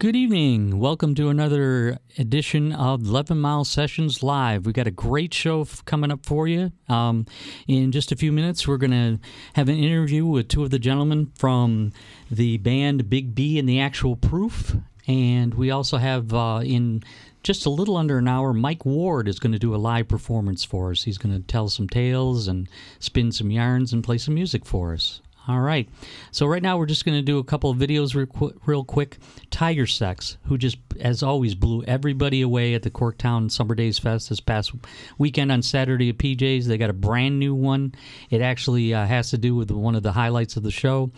Good evening. Welcome to another edition of 11 Mile Sessions Live. We've got a great show f- coming up for you. Um, in just a few minutes, we're going to have an interview with two of the gentlemen from the band Big B and the Actual Proof. And we also have uh, in just a little under an hour, Mike Ward is going to do a live performance for us. He's going to tell some tales and spin some yarns and play some music for us. All right. So right now we're just going to do a couple of videos real, qu- real quick. Tiger Sex, who just as always blew everybody away at the Corktown Summer Days Fest this past weekend on Saturday at PJ's. They got a brand new one. It actually uh, has to do with one of the highlights of the show.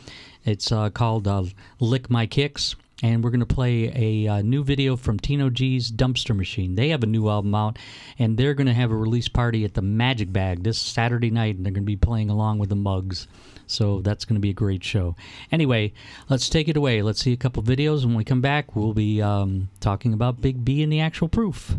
It's uh, called uh, "Lick My Kicks." and we're going to play a uh, new video from Tino G's Dumpster Machine. They have a new album out, and they're going to have a release party at the Magic Bag this Saturday night, and they're going to be playing along with the Mugs. So that's going to be a great show. Anyway, let's take it away. Let's see a couple videos. When we come back, we'll be um, talking about Big B and the actual proof.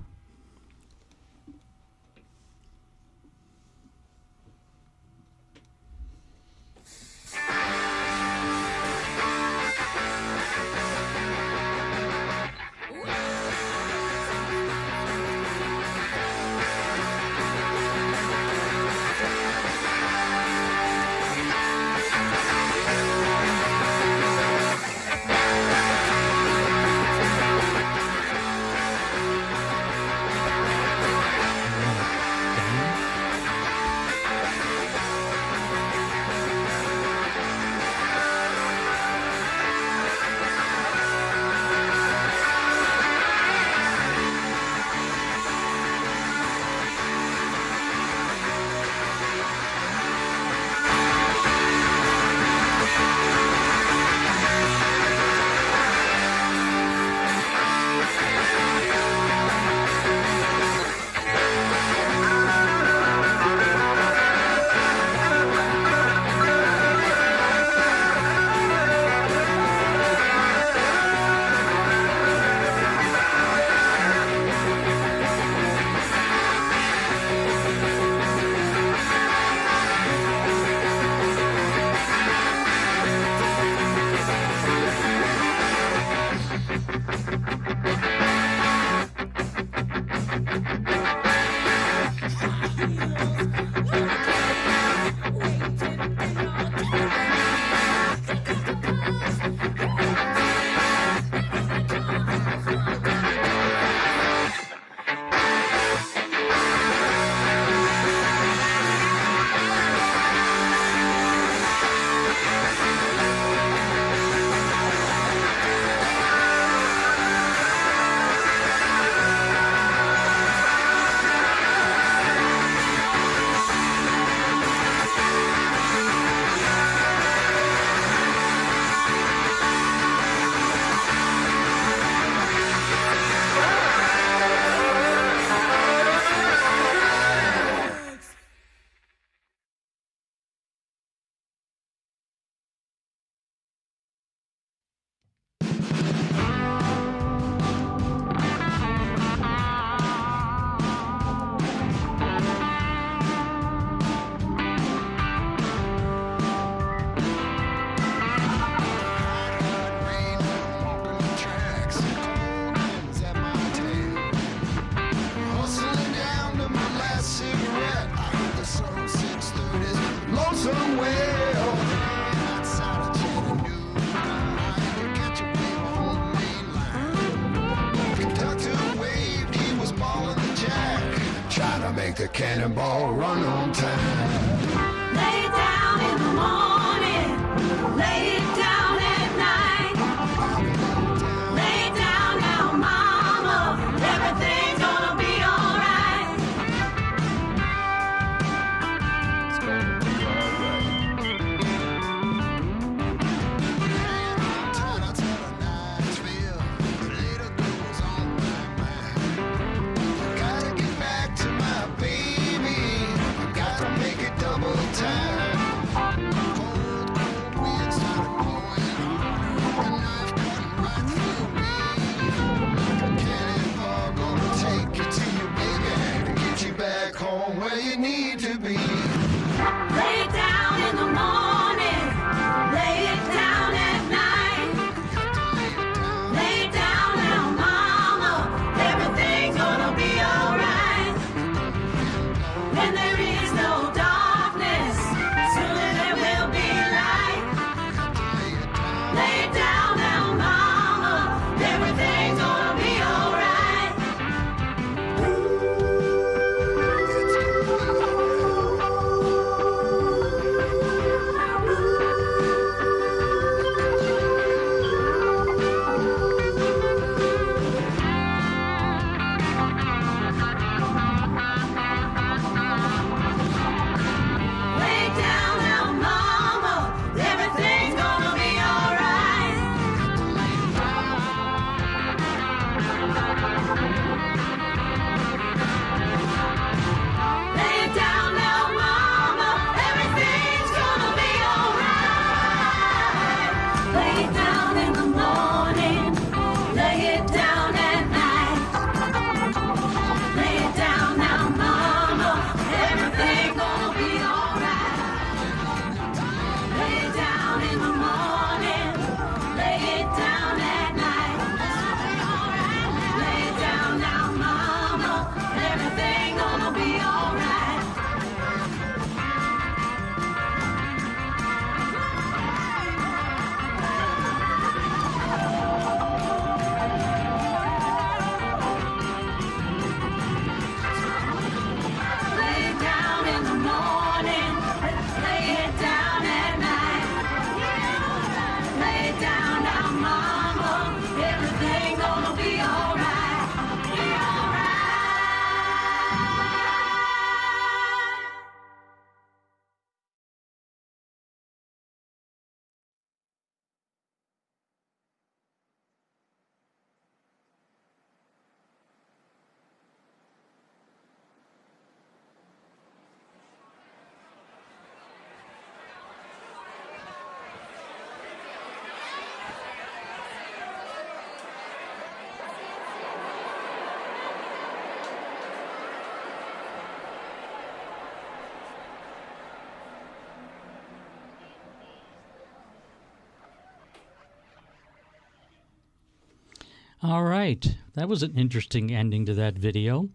All right. That was an interesting ending to that video.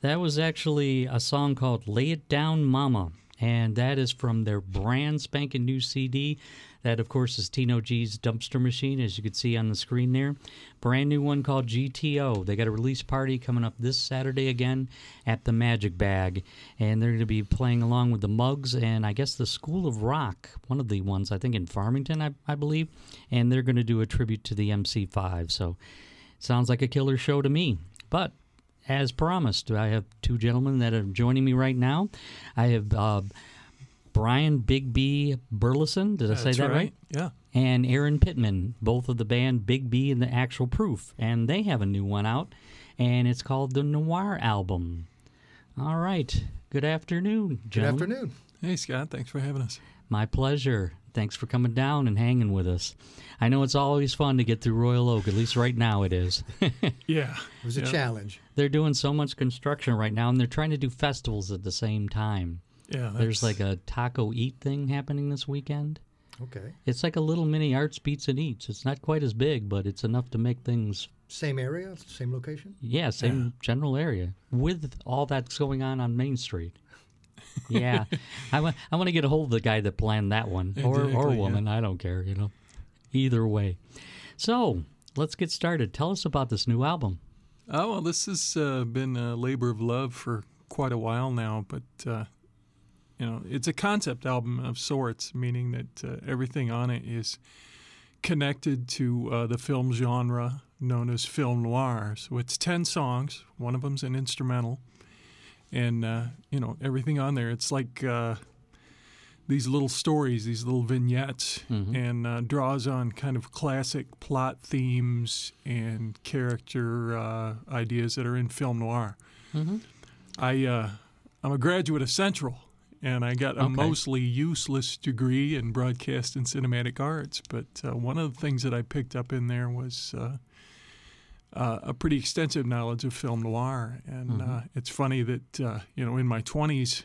That was actually a song called Lay It Down Mama. And that is from their brand spanking new CD. That, of course, is Tino G's Dumpster Machine, as you can see on the screen there. Brand new one called GTO. They got a release party coming up this Saturday again at the Magic Bag. And they're going to be playing along with the Mugs and I guess the School of Rock, one of the ones, I think, in Farmington, I, I believe. And they're going to do a tribute to the MC5. So Sounds like a killer show to me. But as promised, I have two gentlemen that are joining me right now. I have uh, Brian Big B Burleson. Did I say that right? Yeah. And Aaron Pittman, both of the band Big B and the Actual Proof. And they have a new one out, and it's called the Noir Album. All right. Good afternoon, gentlemen. Good afternoon. Hey, Scott. Thanks for having us. My pleasure. Thanks for coming down and hanging with us. I know it's always fun to get through Royal Oak, at least right now it is. Yeah. It was a Yeah. challenge. they're doing so much construction right now and they're trying to do festivals at the same time. Yeah. There's like a taco eat thing happening this weekend. Okay. It's like a little mini arts beats and eats. It's not quite as big, but it's enough to make things Same area, same location. yeah, same general area with all that's going on on Main Street. Yeah, I want I want to get a hold of the guy that planned that one, or or Exactly, yeah. woman. I don't care, you know. Either way. So let's get started. Tell us about this new album. Oh, well, this has uh, been a labor of love for quite a while now, but, uh, you know, it's a concept album of sorts, meaning that uh, everything on it is connected to uh, the film genre known as film noir. So it's 10 songs, one of them's an instrumental, and, uh, you know, everything on there. It's like uh, these little stories, these little vignettes, and uh, draws on kind of classic plot themes and character uh, ideas that are in film noir. I uh, I'm a graduate of Central, and I got a Okay. mostly useless degree in broadcast and cinematic arts. But uh, one of the things that I picked up in there was uh, a pretty extensive knowledge of film noir, and uh, it's funny that uh, you know in my 20s.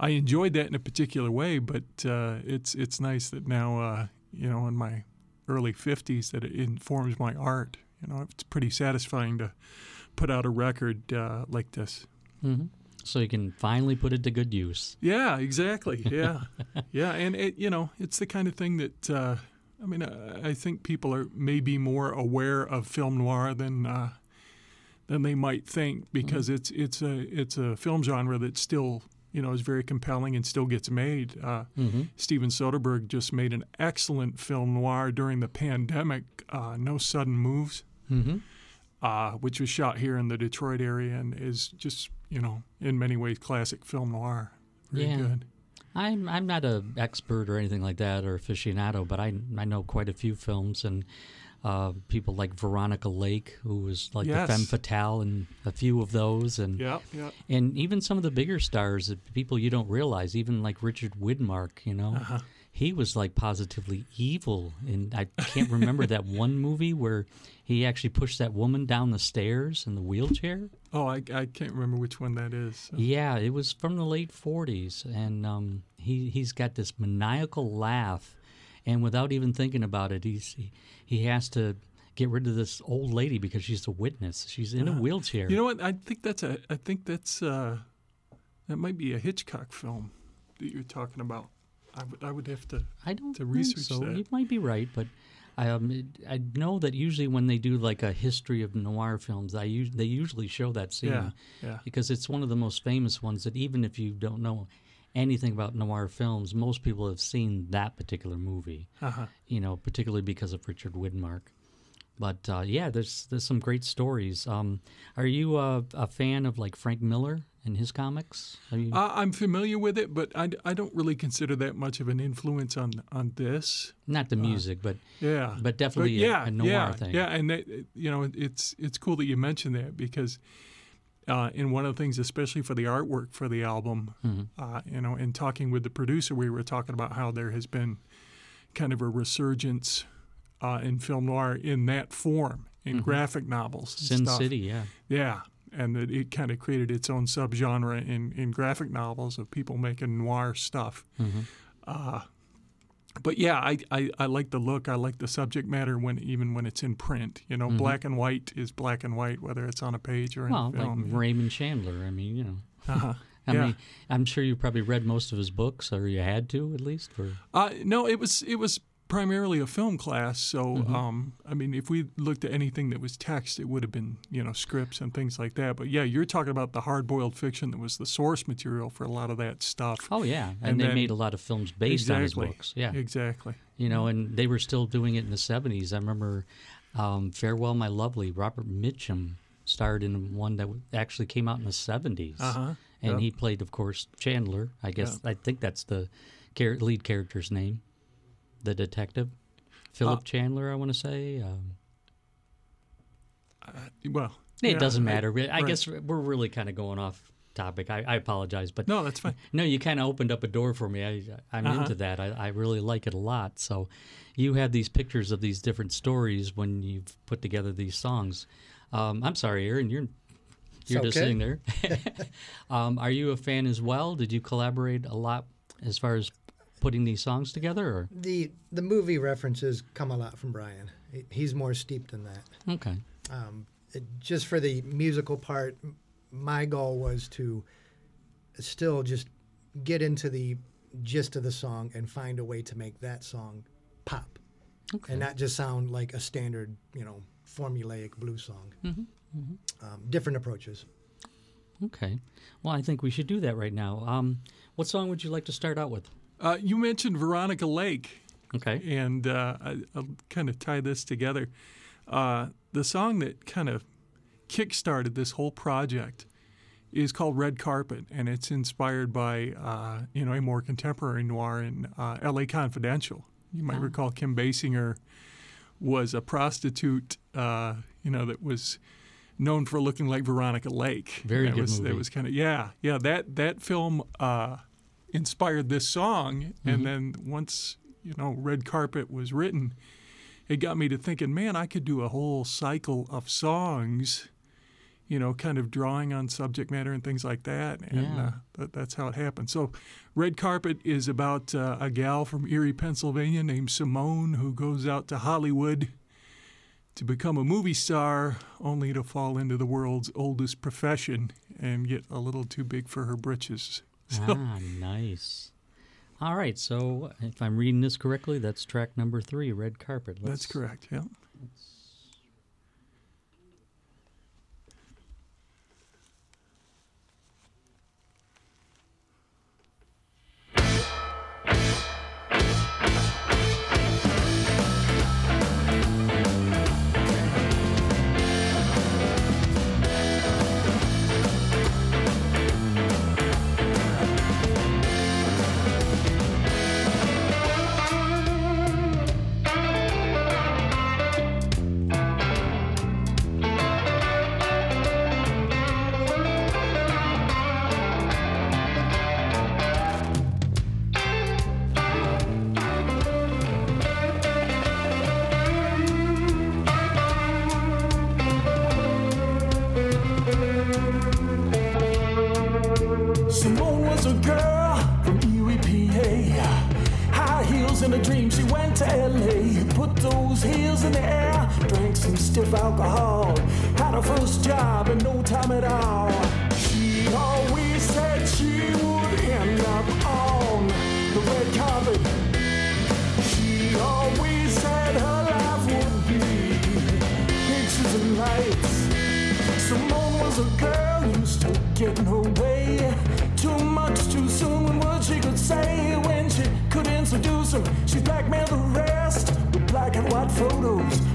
I enjoyed that in a particular way, but uh, it's it's nice that now uh, you know in my early 50s that it informs my art. You know, it's pretty satisfying to put out a record uh, like this. hmm So you can finally put it to good use. Yeah, exactly. Yeah, yeah, and it, you know, it's the kind of thing that uh, I mean, I, I think people are maybe more aware of film noir than uh, than they might think because it's it's a it's a film genre that still you know is very compelling and still gets made. Uh, Steven Soderbergh just made an excellent film noir during the pandemic, uh, No Sudden Moves. Mm-hmm. uh, which was shot here in the Detroit area and is just, you know, in many ways classic film noir. Very Yeah. good. I'm I'm not a expert or anything like that or aficionado, but I I know quite a few films and uh, people like Veronica Lake, who was like Yes. the femme fatale and a few of those, and Yeah, yeah. and even some of the bigger stars, that people you don't realize, even like Richard Widmark, you know, Uh-huh. He was like positively evil. And I can't remember that one movie where he actually pushed that woman down the stairs in the wheelchair. Oh, I, I can't remember which one that is. so. Yeah, it was from the late '40s, and um, he he's got this maniacal laugh, and without even thinking about it, he's he, he has to get rid of this old lady because she's a witness. She's in a wheelchair. Uh-huh. You know what? I think that's a. I think that's uh, that might be a Hitchcock film that you're talking about. I would I would have to. I don't to think research so. that. You might be right, but um, I know that usually when they do like a history of noir films, I us- they usually show that scene Yeah, yeah. because it's one of the most famous ones that even if you don't know anything about noir films, most people have seen that particular movie. Uh-huh. You know, particularly because of Richard Widmark. But uh, yeah, there's there's some great stories. Um, are you a, a fan of like Frank Miller and his comics? Are you, Uh, I'm familiar with it, but I, I don't really consider that much of an influence on on this. not the music, but Yeah, But definitely a- yeah, a noir yeah, thing. Yeah, and that, you know, it's it's cool that you mentioned that because uh, in one of the things, especially for the artwork for the album, Mm-hmm. uh, you know, in talking with the producer, we were talking about how there has been kind of a resurgence uh, in film noir in that form in graphic novels. Mm-hmm. Sin stuff. City, yeah. Yeah, and that it kind of created its own subgenre in, in graphic novels of people making noir stuff. Mm-hmm. Uh, but yeah, I, I, I like the look. I like the subject matter when even when it's in print. You know, Mhm. black and white is black and white, whether it's on a page or in Well, film. like Raymond Chandler. I mean, you know. uh-huh. I Yeah. mean, I'm sure you probably read most of his books, or you had to at least. Or Uh, no, it was it was primarily a film class. So Mhm. um, I mean, if we looked at anything that was text, it would have been you know scripts and things like that. But yeah, you're talking about the hard boiled fiction that was the source material for a lot of that stuff. oh yeah, and, And they then- made a lot of films based on his books. Yeah, Exactly. you know, and they were still doing it in the 70s. I remember um, Farewell, My Lovely. Robert Mitchum starred in one that actually came out in the 70s, Uh huh. and Yep. he played, of course, Chandler. I guess I think that's the lead character's name, the detective, Philip Uh, Chandler. I want to say. Um, Well, it yeah, doesn't I- matter. I, right. guess we're really kind of going off topic. I, I apologize, but No, that's fine. no, you kind of opened up a door for me. I, I'm Uh-huh. into that. I, I really like it a lot. So, you have these pictures of these different stories when you've put together these songs. Um, I'm sorry, Aaron, you're you're just sitting there. um, are you a fan as well? Did you collaborate a lot as far as putting these songs together? Or The the movie references come a lot from Brian. He's more steeped in that. okay, Um, it, just for the musical part, my goal was to still just get into the gist of the song and find a way to make that song pop okay, and not just sound like a standard, you know, formulaic blues song. Um, different approaches. okay. Well, I think we should do that right now. Um, what song would you like to start out with? Uh, you mentioned Veronica Lake. Okay. and uh, I, I'll kind of tie this together. Uh, the song that kind of kick-started this whole project is called Red Carpet, and it's inspired by uh, you know a more contemporary noir in uh, L.A. Confidential. You might Oh. recall Kim Basinger was a prostitute, uh, you know, that was known for looking like Veronica Lake. Very that good was, movie. That was kind of yeah, yeah. That that film uh, inspired this song, Mm-hmm. and then once you know Red Carpet was written, it got me to thinking, man, I could do a whole cycle of songs, you know, kind of drawing on subject matter and things like that, and Yeah. uh, that, that's how it happened. So, Red Carpet is about uh, a gal from Erie, Pennsylvania, named Simone, who goes out to Hollywood to become a movie star, only to fall into the world's oldest profession and get a little too big for her britches. So, Ah, nice. All right, so if I'm reading this correctly, that's track number three, Red Carpet. that's Let's- correct. Yeah. Stiff alcohol. Had her first job in no time at all. She always said she would end up on the red carpet. She always said her life would be pictures and lights. Simone was a girl used to getting her way. Too much too soon what she could say. When she couldn't seduce him, she blackmailed the rest with black and white photos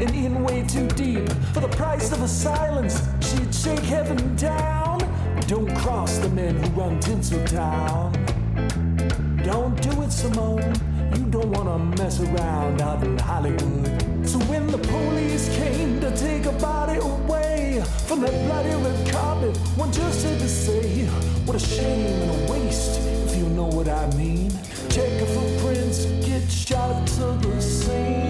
and in way too deep. For the price of a silence, she'd shake heaven down. Don't cross the men who run Tinseltown. Don't do it, Simone. You don't wanna mess around out in Hollywood. So when the police came to take her body away from that bloody red carpet, one just had to say, What a shame and a waste, if you know what I mean. Check her footprints, get shot to the scene.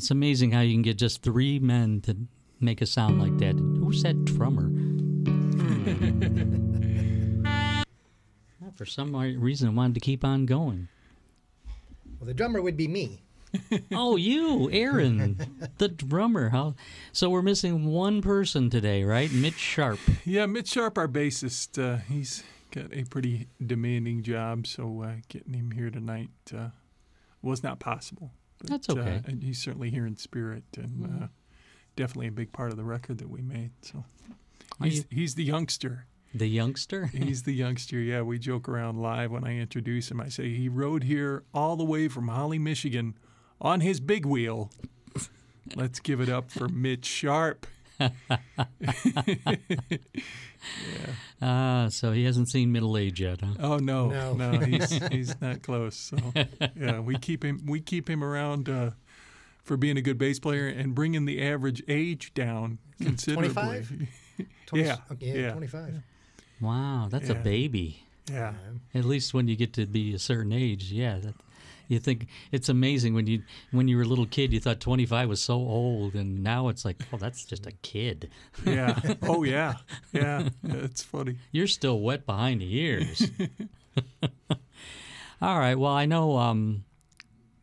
It's amazing how you can get just three men to make a sound like that. Who's that drummer? Hmm. For some reason, I wanted to keep on going. Well, the drummer would be me. Oh, you, Aaron, the drummer. How? So we're missing one person today, right? Mitch Sharp. Yeah, Mitch Sharp, our bassist, uh, he's got a pretty demanding job, so uh, getting him here tonight uh, was not possible. But, That's okay. Uh, and he's certainly here in spirit and uh, definitely a big part of the record that we made. So he's, he's the youngster. The youngster. He's the youngster. Yeah, we joke around live when I introduce him. I say he rode here all the way from Holly, Michigan on his big wheel. Let's give it up for Mitch Sharp. Ah, so he hasn't seen middle age yet, huh? Oh no, No. no, he's he's not close. So yeah, we keep him we keep him around uh, for being a good bass player and bringing the average age down considerably. 25? Yeah, Okay, yeah. 25. Wow, that's a baby. Yeah, At least when you get to be a certain age, yeah. That, you think it's amazing when you when you were a little kid, you thought 25 was so old, and now it's like, oh, that's just a kid. yeah. Oh yeah, yeah. It's funny. You're still wet behind the ears. All right. Well, I know um,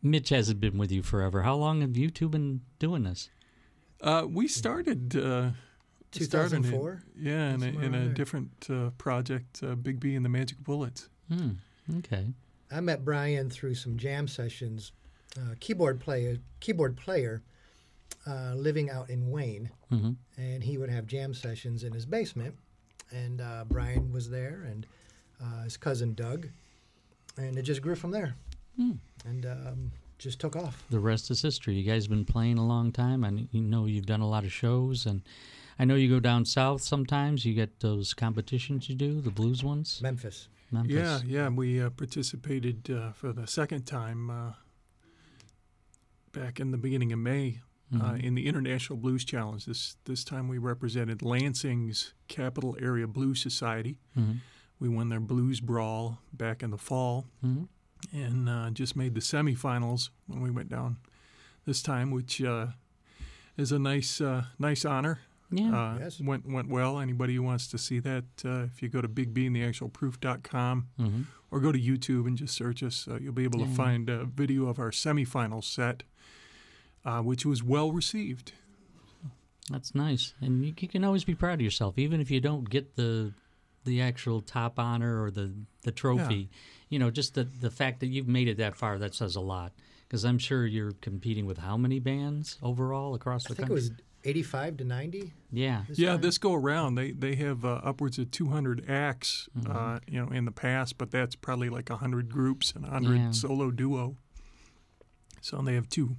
Mitch hasn't been with you forever. How long have you two been doing this? Uh, we started. Uh, started in- 2004? yeah, in a, in a different uh, project, uh, Big B and the Magic Bullets. Hmm. Okay. I met Brian through some jam sessions. Uh, keyboard player, keyboard player, uh, living out in Wayne, hmm and he would have jam sessions in his basement. And uh, Brian was there, and uh, his cousin Doug, and it just grew from there, Hmm. and um, just took off. The rest is history. You guys have been playing a long time, and you know you've done a lot of shows, and I know you go down south sometimes. You get those competitions you do, the blues ones. Memphis. Memphis. Yeah, yeah. We uh, participated uh, for the second time uh, back in the beginning of May uh, in the International Blues Challenge. This this time we represented Lansing's Capital Area Blues Society. Mhm. We won their blues brawl back in the fall, Mhm. and uh, just made the semifinals when we went down this time, which uh, is a nice uh, nice honor. Yeah. Uh, Yes. Went went well. Anybody who wants to see that, uh, if you go to bigbandtheactualproof.com hmm or go to YouTube and just search us, uh, you'll be able to find a video of our semifinal set, uh, which was well received. That's nice, and you, you can always be proud of yourself, even if you don't get the the actual top honor or the the trophy. You know, just the the fact that you've made it that far that says a lot. Because I'm sure you're competing with how many bands overall across the I think it country? was 85 to 90. yeah. This yeah, time? this go around, they they have uh, upwards of 200 acts, Mm-hmm. uh, you know, in the past, but that's probably like 100 groups and 100 Yeah. solo duo. So they have two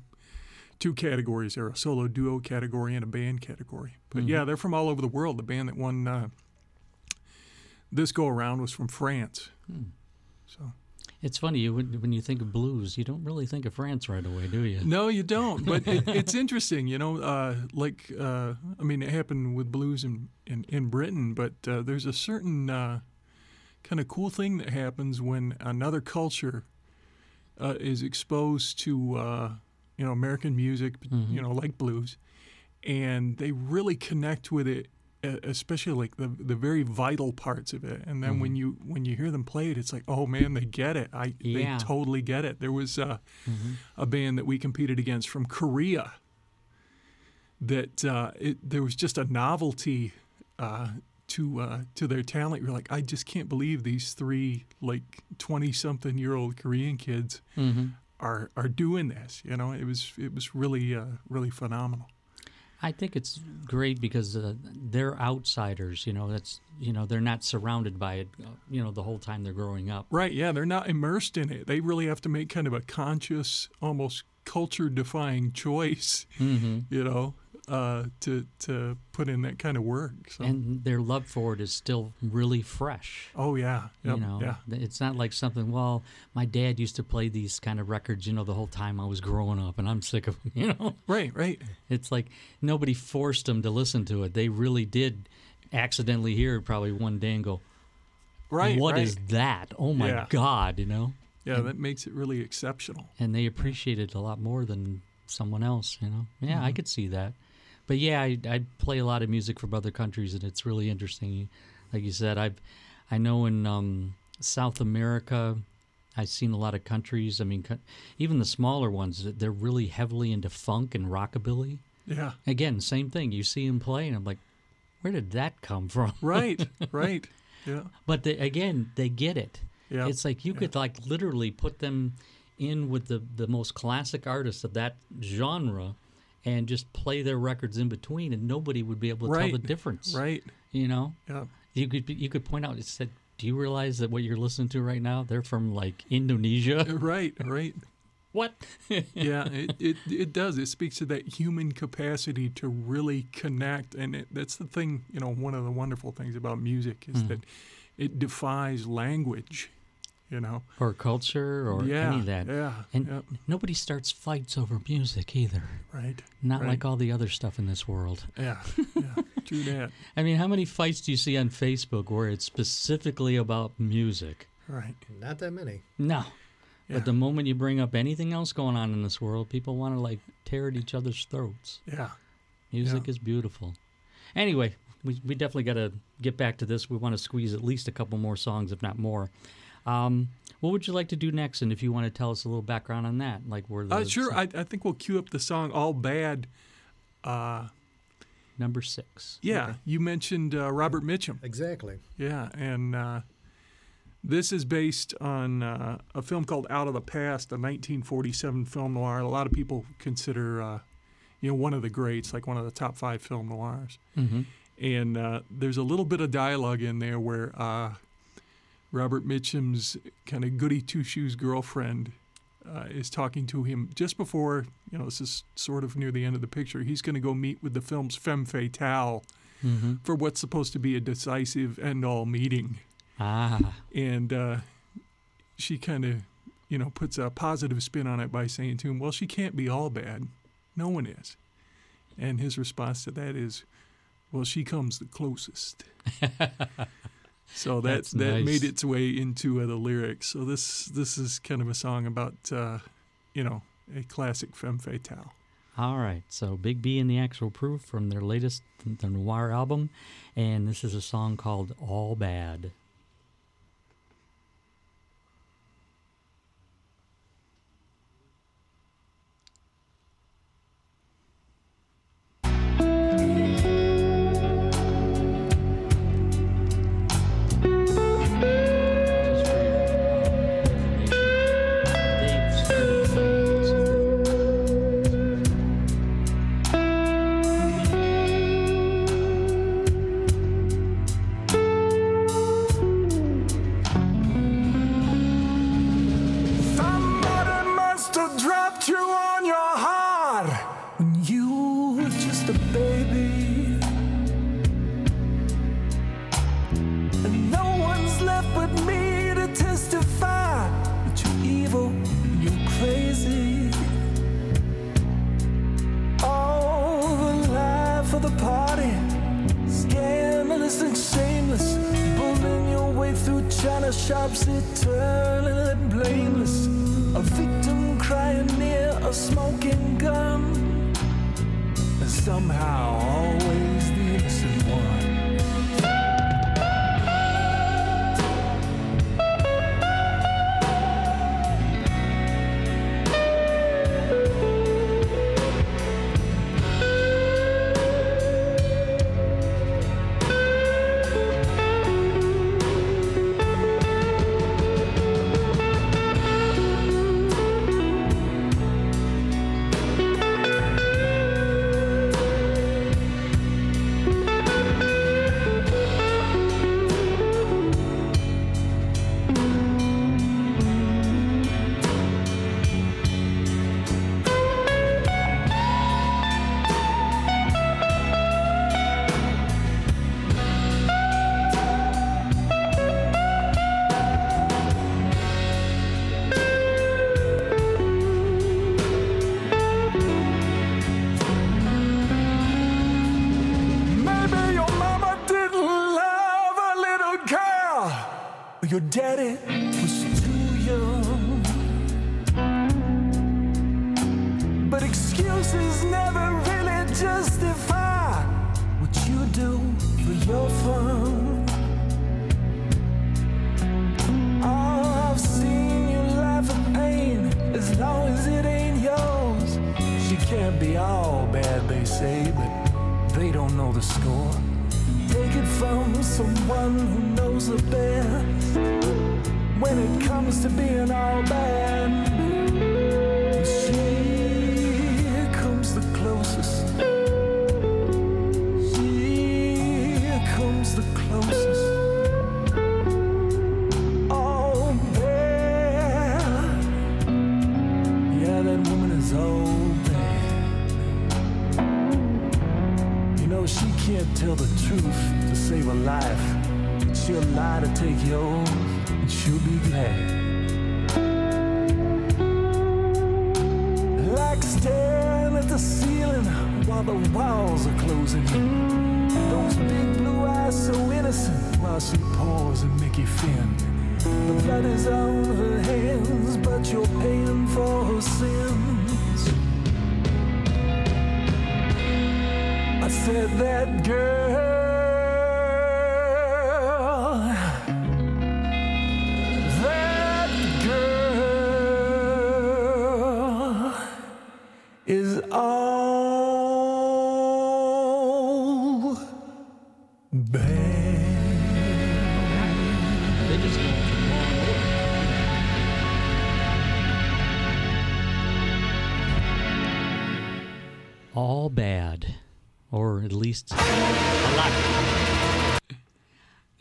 two categories there: a solo duo category and a band category. But Mm-hmm. yeah, they're from all over the world. The band that won uh, this go around was from France. Hmm. So It's funny you, when you think of blues, you don't really think of France right away, do you? no, you don't. But it, it's interesting, you know. Uh, like uh, I mean, it happened with blues in in, in Britain, but uh, there's a certain uh, kind of cool thing that happens when another culture uh, is exposed to uh, you know American music, you know, like blues, and they really connect with it, especially like the the very vital parts of it. And then when you when you hear them play it, it's like, oh man, they get it. I Yeah. they totally get it. There was uh, a band that we competed against from Korea. That uh, it, there was just a novelty uh, to uh, to their talent. You're like, I just can't believe these three like twenty something year old Korean kids Mm-hmm. are are doing this. You know, it was it was really uh, really phenomenal. I think it's great because uh, they're outsiders. You know, that's you know they're not surrounded by it. uh, You know, the whole time they're growing up. Right? Yeah, they're not immersed in it. They really have to make kind of a conscious, almost culture defying choice. Mm-hmm. You know, uh, to to put in that kind of work. So. And their love for it is still really fresh. oh yeah, yep, you know, yeah, it's not like something. Well, my dad used to play these kind of records. You know, the whole time I was growing up, and I'm sick of. 'em, You know, right, right. it's like nobody forced them to listen to it. They really did accidentally hear it probably one day and go, Right. "What right. is that? Oh my Yeah. God!" You know. Yeah, that makes it really exceptional. and they appreciate it a lot more than someone else. You know, yeah, Mm-hmm. I could see that. But yeah, I I play a lot of music from other countries, and it's really interesting. Like you said, I've I know in um, South America, I've seen a lot of countries. I mean, co- even the smaller ones, they're really heavily into funk and rockabilly. Yeah. Again, same thing. You see them play, and I'm like, where did that come from? Right. right. Yeah. But they, again, they get it. Yeah. It's like you could like literally put them in with the the most classic artists of that genre and just play their records in between and nobody would be able to Right. tell the difference. Right. You know? Yeah. You could be- you could point out it said do you realize that what you're listening to right now they're from like Indonesia? Uh, right. Right. what? yeah, it, it it does. It speaks to that human capacity to really connect, and it, that's the thing. You know, one of the wonderful things about music is mm-hmm. that it defies language. You know, or culture or yeah, any of that. yeah, And yep, nobody starts fights over music either. right, Not Right. like all the other stuff in this world. yeah, yeah, true that, I mean, how many fights do you see on Facebook where it's specifically about music? right, Not that many. No. Yeah. But the moment you bring up anything else going on in this world, people want to like tear at each other's throats. yeah, Music Yeah. is beautiful. Anyway, we, we definitely got to get back to this. We want to squeeze at least a couple more songs, if not more. Um, what would you like to do next? And if you want to tell us a little background on that, like where the uh, sure. I, I think we'll cue up the song "All Bad." Uh, number six. yeah, you mentioned uh, Robert Mitchum. Exactly. Yeah, and uh, this is based on uh, a film called Out of the Past, a 1947 film noir. A lot of people consider, uh, you know, one of the greats, like one of the top five film noirs. Mm-hmm. And uh, there's a little bit of dialogue in there where uh, Robert Mitchum's kind of goody two shoes girlfriend uh, is talking to him just before, you know, this is sort of near the end of the picture. He's going to go meet with the film's femme fatale Mm-hmm. for what's supposed to be a decisive end all meeting Ah. and uh, she kind of, you know, puts a positive spin on it by saying to him, "Well, she can't be all bad. No one is." And his response to that is, "Well, she comes the closest." so that That's that nice. made its way into uh, the lyrics. So this this is kind of a song about, uh, you know, a classic femme fatale. All right, so Big B and the Actual Proof from their latest the Noir album, and this is a song called All Bad.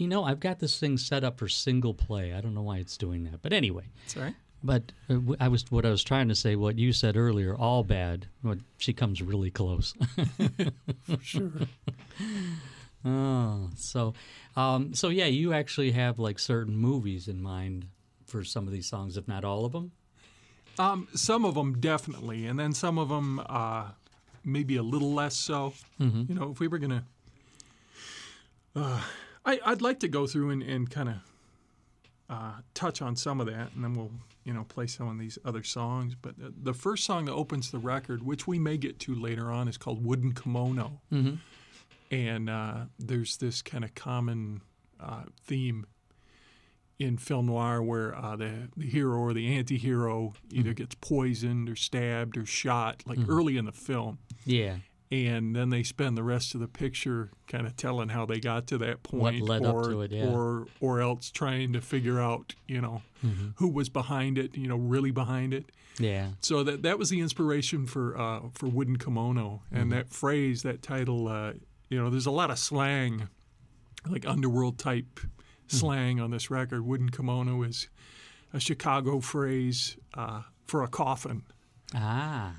You know, I've got this thing set up for single play. I don't know why it's doing that, but anyway. That's right. But I was what I was trying to say. What you said earlier, all bad. What she comes really close. For sure. Oh, so, um, so yeah, you actually have like certain movies in mind for some of these songs, if not all of them. Um, some of them definitely, and then some of them uh, maybe a little less so. You know, if we were gonna, uh, I, I'd like to go through and, and kind of uh, touch on some of that, and then we'll you know play some of these other songs. But the, the first song that opens the record, which we may get to later on, is called "Wooden Kimono," and uh, there's this kind of common uh, theme in film noir where uh, the, the hero or the anti-hero either gets poisoned or stabbed or shot like early in the film. Yeah, and then they spend the rest of the picture kind of telling how they got to that point led up or, to it, yeah. or or else trying to figure out you know who was behind it you know really behind it. Yeah, so that that was the inspiration for uh, for wooden kimono. And Mm-hmm. that phrase that title uh, you know there's a lot of slang like underworld type Hmm. slang on this record. Wooden kimono is a chicago phrase uh, for a coffin. Ah,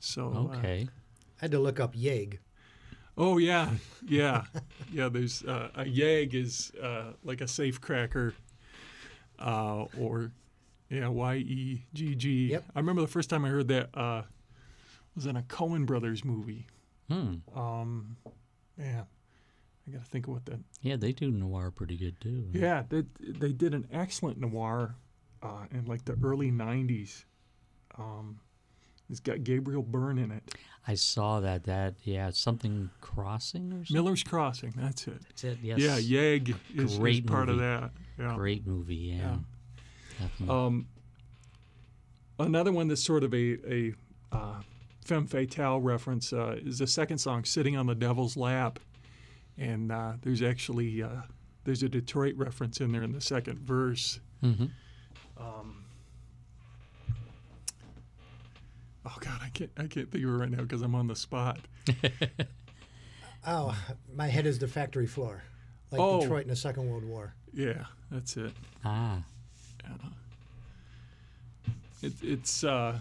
so uh, okay, I had to look up Yegg. oh yeah yeah yeah there's uh, a yegg is uh, like a safe cracker uh, or yeah y-e-g-g Yep. i remember the first time i heard that uh, was in a Coen brothers movie hmm. um, man, I got to think of what that. Yeah, they do noir pretty good too. Yeah, they they did an excellent noir uh, in like the early '90s. Um, it's got Gabriel Byrne in it. I saw that. That yeah, something crossing or something. Miller's Crossing. That's it. That's it. Yes. Yeah, Yegg is, is Great part of that. Yeah. Great movie. Yeah. Yeah. Definitely. Um, another one that's sort of a, a uh, femme fatale reference uh, is the second song, "Sitting on the Devil's Lap," and uh, there's actually uh, there's a Detroit reference in there in the second verse. hmm Um, oh God, I can't I can't think of it right now because I'm on the spot. Oh, my head is the factory floor, like Oh. Detroit in the Second World War. Yeah, that's it. Ah. It, it's uh,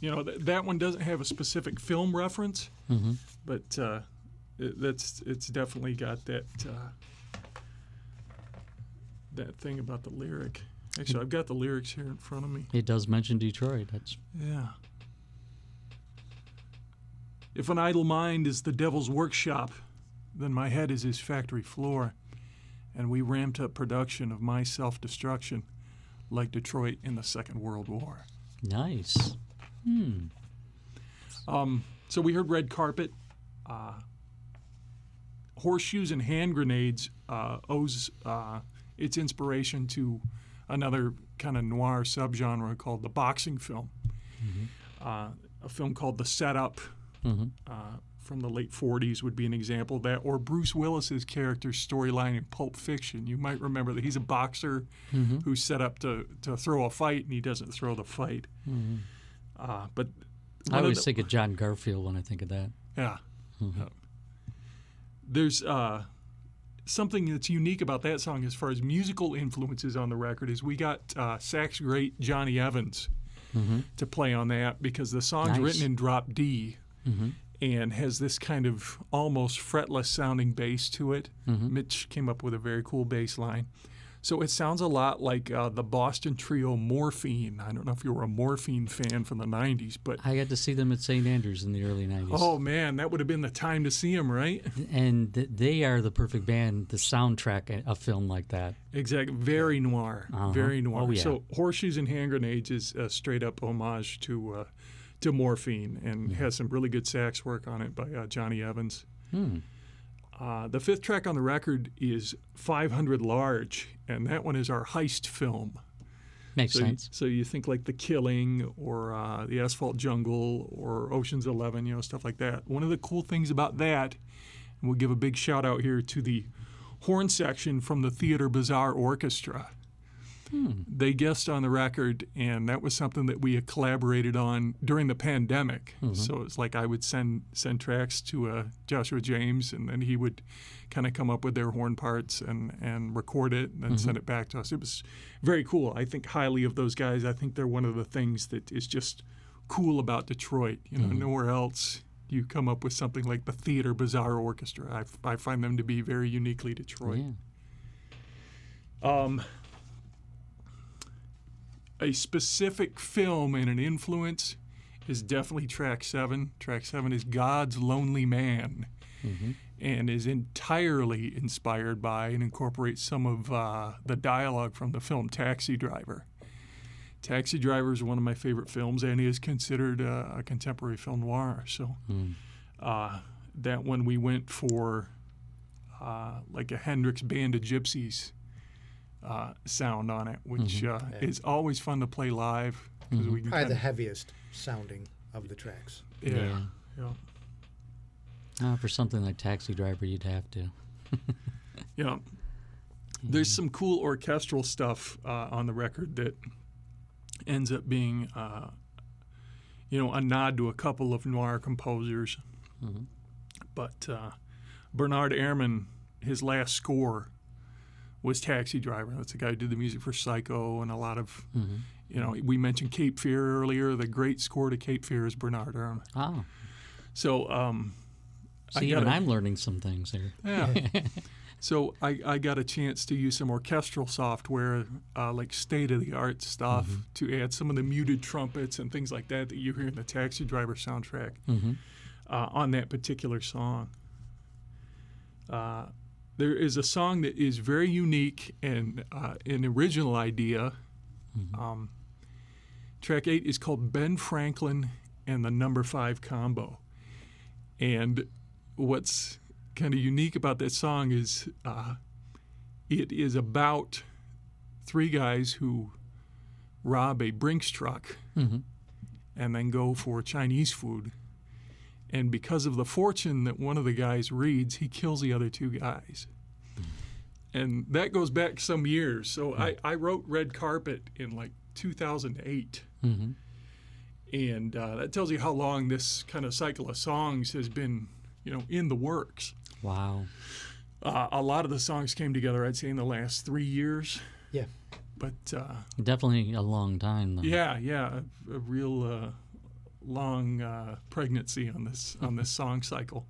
you know th- that one doesn't have a specific film reference, hmm but uh, it, that's it's definitely got that uh, that thing about the lyric. Actually, I've got the lyrics here in front of me. It does mention Detroit. That's Yeah. If an idle mind is the devil's workshop, then my head is his factory floor, and we ramped up production of my self destruction like Detroit in the Second World War. nice. Hmm. Um, so we heard Red Carpet. Uh, Horseshoes and Hand Grenades uh, owes uh, its inspiration to another kind of noir subgenre called the boxing film. Uh, a film called The Setup Mhm. uh, from the late 40s would be an example of that, or Bruce Willis's character's storyline in Pulp Fiction. You might remember that he's a boxer who's set up to, to throw a fight and he doesn't throw the fight. Uh, but I of always the- think of John Garfield when I think of that. yeah. Yeah. There's uh, something that's unique about that song as far as musical influences on the record is we got uh, sax great Johnny Evans mm-hmm. to play on that because the song's Nice. written in drop D mm-hmm. and has this kind of almost fretless sounding bass to it. Mm-hmm. Mitch came up with a very cool bass line. So it sounds a lot like uh, the Boston trio Morphine. I don't know if you were a Morphine fan from the 90s, but I got to see them at St. Andrews in the early 90s. oh man, that would have been the time to see them, right? And they are the perfect band, the soundtrack a- film like that. Exactly. Very noir. Uh-huh. Very noir. Oh, yeah. So horseshoes and hand grenades is a straight up homage to uh, to morphine and has some really good sax work on it by uh, Johnny Evans. Hmm. Uh, the fifth track on the record is 500 Large, and that one is our heist film. Makes So, you- sense. so you think like The Killing or uh, The Asphalt Jungle or Ocean's Eleven, you know, stuff like that. One of the cool things about that, and we'll give a big shout out here to the horn section from the Theatre Bizarre Orchestra. They guest on the record, and that was something that we had collaborated on during the pandemic. So it's like I would send send tracks to uh, Joshua James, and then he would kind of come up with their horn parts and and record it, and then send it back to us. It was very cool. I think highly of those guys. I think they're one of the things that is just cool about Detroit. You know, nowhere else you come up with something like the Theatre Bizarre Orchestra. I, I find them to be very uniquely Detroit. Yeah. Um, a specific film and an influence is definitely track seven. Track seven is God's Lonely Man and is entirely inspired by and incorporates some of uh, the dialogue from the film Taxi Driver. Taxi Driver is one of my favorite films and is considered uh, a contemporary film noir. So uh, that one we went for uh, like a Hendrix Band of Gypsys uh, sound on it, which uh, is always fun to play live because we can Probably the heaviest sounding of the tracks. yeah, Yeah. yeah, Uh, for something like Taxi Driver, you'd have to. yeah. There's some cool orchestral stuff uh, on the record that ends up being, uh, you know, a nod to a couple of noir composers. But uh, Bernard Herrmann, his last score was Taxi Driver. That's the guy who did the music for Psycho and a lot of, you know, we mentioned Cape Fear earlier. The great score to Cape Fear is Bernard Herrmann. Oh, So, um, I see, even gotta- I'm learning some things here. yeah. so I, I got a chance to use some orchestral software, uh, like state of the art stuff, to add some of the muted trumpets and things like that that you hear in the Taxi Driver soundtrack Mm-hmm. uh, on that particular song. Uh, there is a song that is very unique and uh, an original idea. Um, track eight is called Ben Franklin and the Number Five Combo. And what's kind of unique about that song is uh, it is about three guys who rob a Brinks truck Mhm. and then go for Chinese food. And because of the fortune that one of the guys reads, he kills the other two guys. And that goes back some years. So I, I wrote Red Carpet in like 2008. Mhm. And uh, that tells you how long this kind of cycle of songs has been, you know, in the works. Wow. Uh, a lot of the songs came together, I'd say, in the last three years. Yeah. But uh, Definitely a long time though. yeah, yeah, a, a real uh, long uh, pregnancy on this on this song cycle.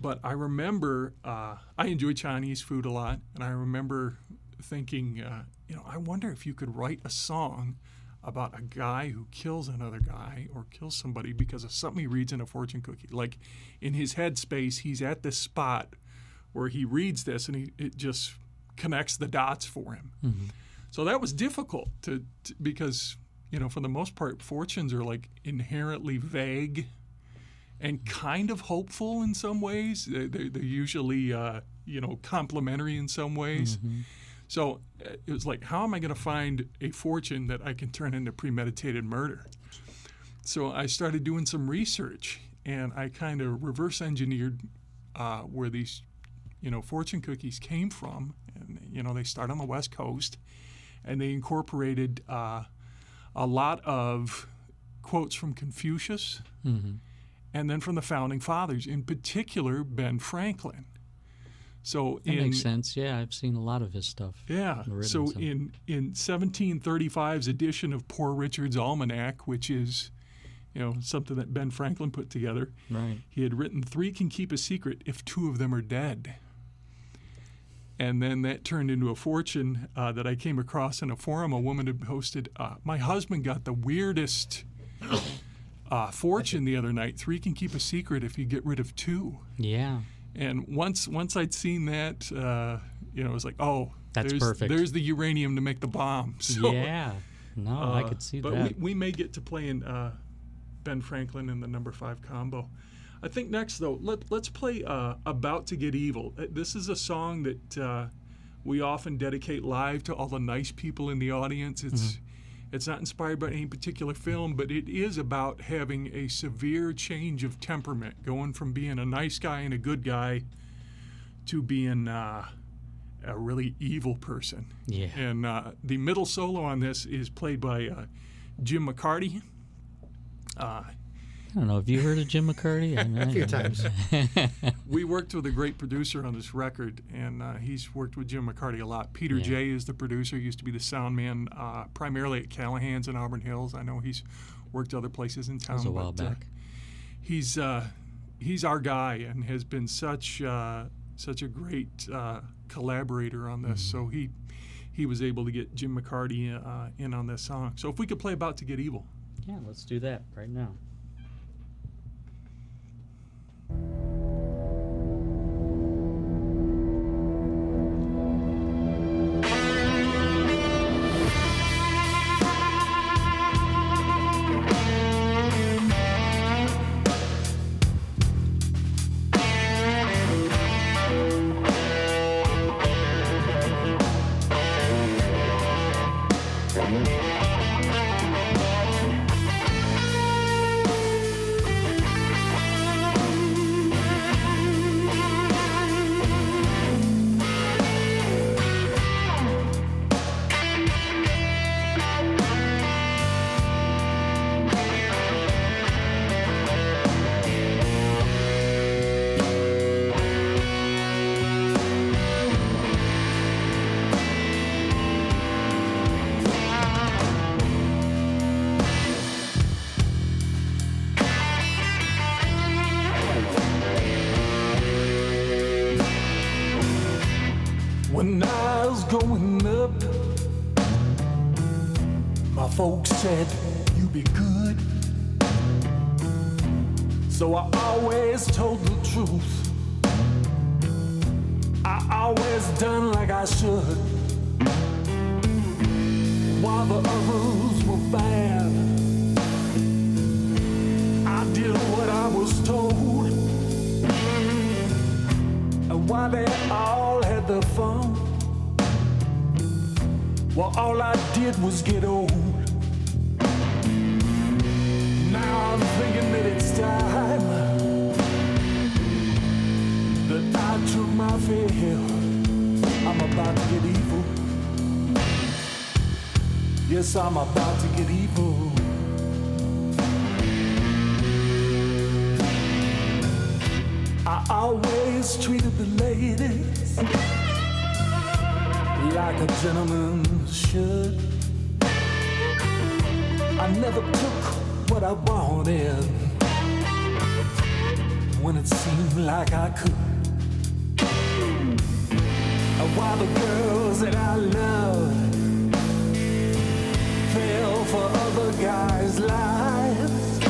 But I remember uh, I enjoy Chinese food a lot, and I remember thinking, uh, you know, I wonder if you could write a song about a guy who kills another guy or kills somebody because of something he reads in a fortune cookie. Like in his headspace, he's at this spot where he reads this, and he it just connects the dots for him. So that was difficult to, to because you know for the most part fortunes are like inherently vague and kind of hopeful in some ways. They- They're, they're usually uh, you know complimentary in some ways. So uh, it was like, how am I going to find a fortune that I can turn into premeditated murder? So I started doing some research, and I kind of reverse engineered uh, where these, you know, fortune cookies came from. And you know, they start on the West Coast, and they incorporated uh, a lot of quotes from Confucius, mm-hmm. and then from the founding fathers, in particular Ben Franklin. So That in makes sense. Yeah, I've seen a lot of his stuff. yeah. so- in in 1735's edition of Poor Richard's Almanac, which is, you know, something that Ben Franklin put together, Right. he had written three can keep a secret if two of them are dead. And then that turned into a fortune uh, that I came across in a forum. A woman had posted, uh, "My husband got the weirdest uh, fortune the other night. Three can keep a secret if you get rid of two. Yeah. And once once I'd seen that, uh, you know, it was like, oh, That's there's, perfect. There's the uranium to make the bomb. So, yeah. No, I uh, could see but that. But we, we may get to playing uh, Ben Franklin in the number five combo. I think next though, let let's play uh, "About to Get Evil." Uh, This is a song that uh, we often dedicate live to all the nice people in the audience. It's Mm-hmm. it's not inspired by any particular film, but it is about having a severe change of temperament, going from being a nice guy and a good guy to being uh, a really evil person. Yeah. And uh, the middle solo on this is played by uh, Jim McCarty. Uh, I don't know. Have you heard of Jim McCarty? A few times. we worked with a great producer on this record, and uh, he's worked with Jim McCarty a lot. Peter Yeah. J is the producer. He used to be the sound man, uh, primarily at Callahan's in Auburn Hills. I know he's worked other places in town. That was a while but, uh, back. he's uh, he's our guy and has been such uh, such a great uh, collaborator on this. So he he was able to get Jim McCarty uh, in on this song. So if we could play "About to Get Evil." Yeah, let's do that right now. Thank you. I should. While the others were bad, I did what I was told. And while they all had their fun, well, all I did was get old. Now I'm thinking that it's time that I took my fill. I'm about to get evil. Yes, I'm about to get evil. I always treated the ladies like a gentleman should. I never took what I wanted when it seemed like I could. While the girls that I loved fell for other guys' lives,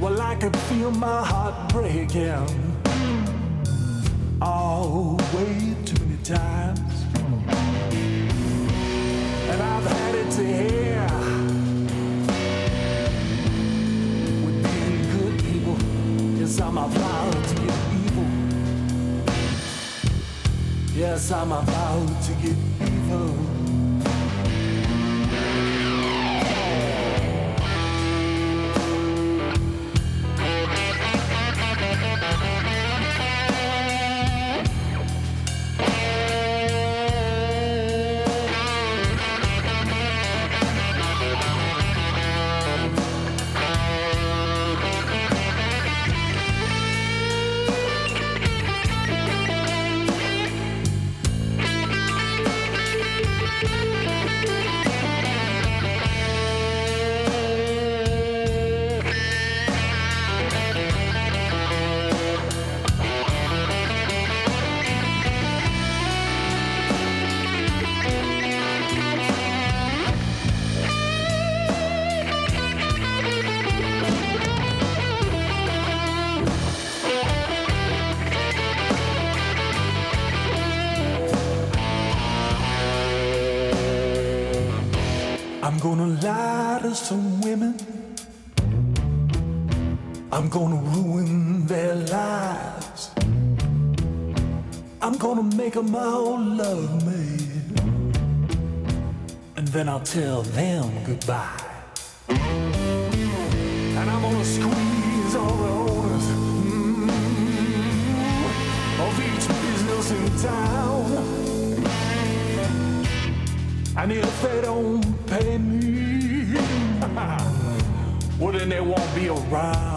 well, I could feel my heart breaking. Oh, way too many times. And I've had it to hear being good people. I'm about to Yes, I'm about to get lie to women. I'm gonna ruin their lives. I'm gonna make them all love me. And then I'll tell them goodbye. Won't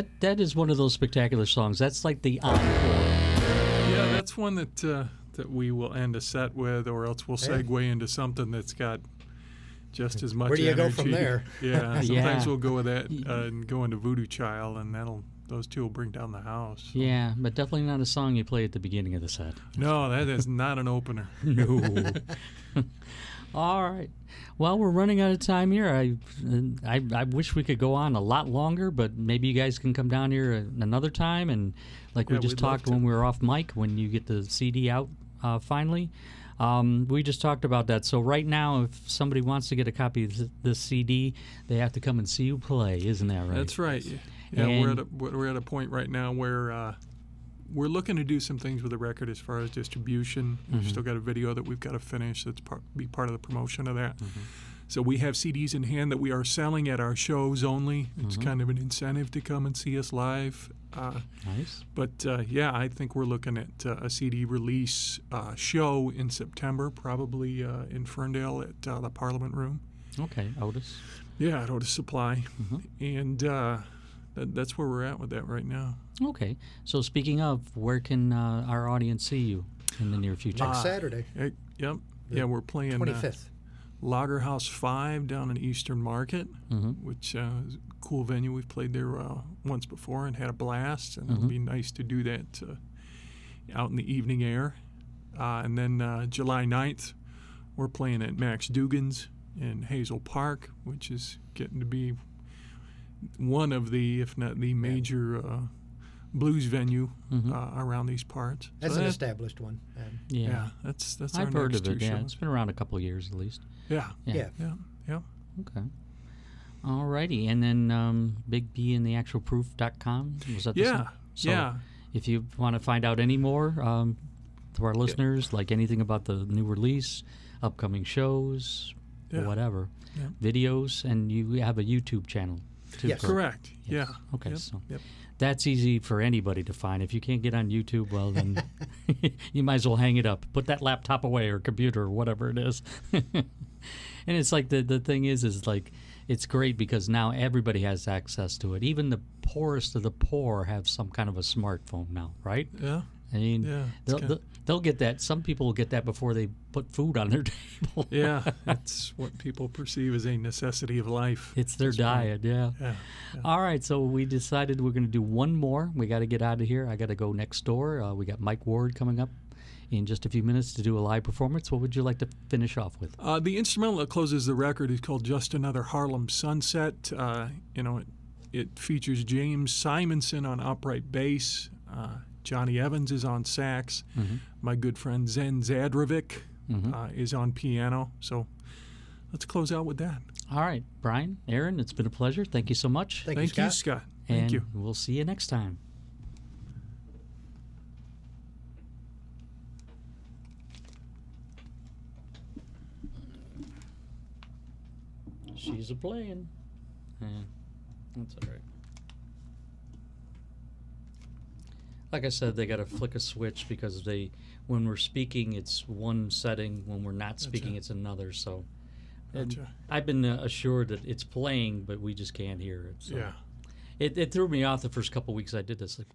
That that is one of those spectacular songs. That's like the encore. Yeah, that's one that uh, that we will end a set with, or else we'll segue into something that's got just as much. Where do you go energy. from there? Yeah, sometimes Yeah. we'll go with that uh, and go into Voodoo Child, and that'll those two will bring down the house. Yeah, but definitely not a song you play at the beginning of the set. No, that is not an opener. No. All right. Well, we're running out of time here. I, I I wish we could go on a lot longer, but maybe you guys can come down here another time and, like we Yeah, just we'd love talked when we were off mic, when you get the CD out uh, finally. Um, we just talked about that. So right now, if somebody wants to get a copy of th- this CD, they have to come and see you play, isn't that right? That's right. Yeah, we're at a we're at a point right now where uh, we're looking to do some things with the record as far as distribution. Mm-hmm. We've still got a video that we've got to finish. That's part be part of the promotion of that. Mm-hmm. So we have CDs in hand that we are selling at our shows only. It's Mm-hmm. kind of an incentive to come and see us live. Uh, Nice. but uh, yeah, I think we're looking at uh, a CD release uh, show in September, probably uh, in Ferndale at uh, the Parliament Room. Okay, Otus. Yeah, at Otus Supply, Mm-hmm. and uh, that, that's where we're at with that right now. Okay. So speaking of, where can uh, our audience see you in the near future? Next. Saturday, Eh, yep. Yeah, we're playing twenty uh, fifth. Lager House Five down in Eastern Market, Mhm. which uh, is a cool venue. We've played there uh, once before and had a blast, and Mm-hmm. it'll be nice to do that uh, out in the evening air. Uh, and then uh, July 9th, we're playing at Max Dugan's in Hazel Park, which is getting to be one of the, if not the major uh, blues venue Mhm. uh, around these parts. That's So an that- established one. Um, yeah. yeah, that's that's I've our heard next of it. Yeah, shows. it's been around a couple of years at least. Yeah, Yeah. yeah. yeah, yeah. Okay. Alrighty, and then um, Big B and the actual proof.com. Was that the Yeah, same? So yeah. If you want to find out any more um, to our listeners, like anything about the new release, upcoming shows, Yeah. whatever, Yeah. videos, and you have a YouTube channel too. Yes. Correct. Yes. Yeah. Okay, Yep. so Yep. that's easy for anybody to find. If you can't get on YouTube, well then you might as well hang it up. Put that laptop away or computer or whatever it is. and it's like the the thing is is like it's great because now everybody has access to it. Even the poorest of the poor have some kind of a smartphone now, right? Yeah. I mean, Yeah, it's they'll, kinda- they'll, get that. Some people will get that before they put food on their table. Yeah. That's what people perceive as a necessity of life. It's their That's right. diet, yeah. Yeah. All right, so we decided we're going to do one more. We got to get out of here. I got to go next door. Uh, we got Mike Ward coming up in just a few minutes to do a live performance. What would you like to finish off with? Uh, the instrumental that closes the record is called "Just Another Harlem Sunset." Uh, you know, it, it features James Simonson on upright bass. Uh, Johnny Evans is on sax. My good friend Zen Zadrovic uh, is on piano. So let's close out with that. All right, Brian, Aaron, it's been a pleasure. Thank you so much. Thank, Thank you, you, Scott. Scott. Thank and you. we'll see you next time. She's a playing. Yeah, that's all right. Like I said, they got to flick a switch because they, when we're speaking, it's one setting. When we're not speaking, Gotcha. it's another. So, and Gotcha. I've been uh, assured that it's playing, but we just can't hear it. So. Yeah. It, it threw me off the first couple weeks I did this. Like,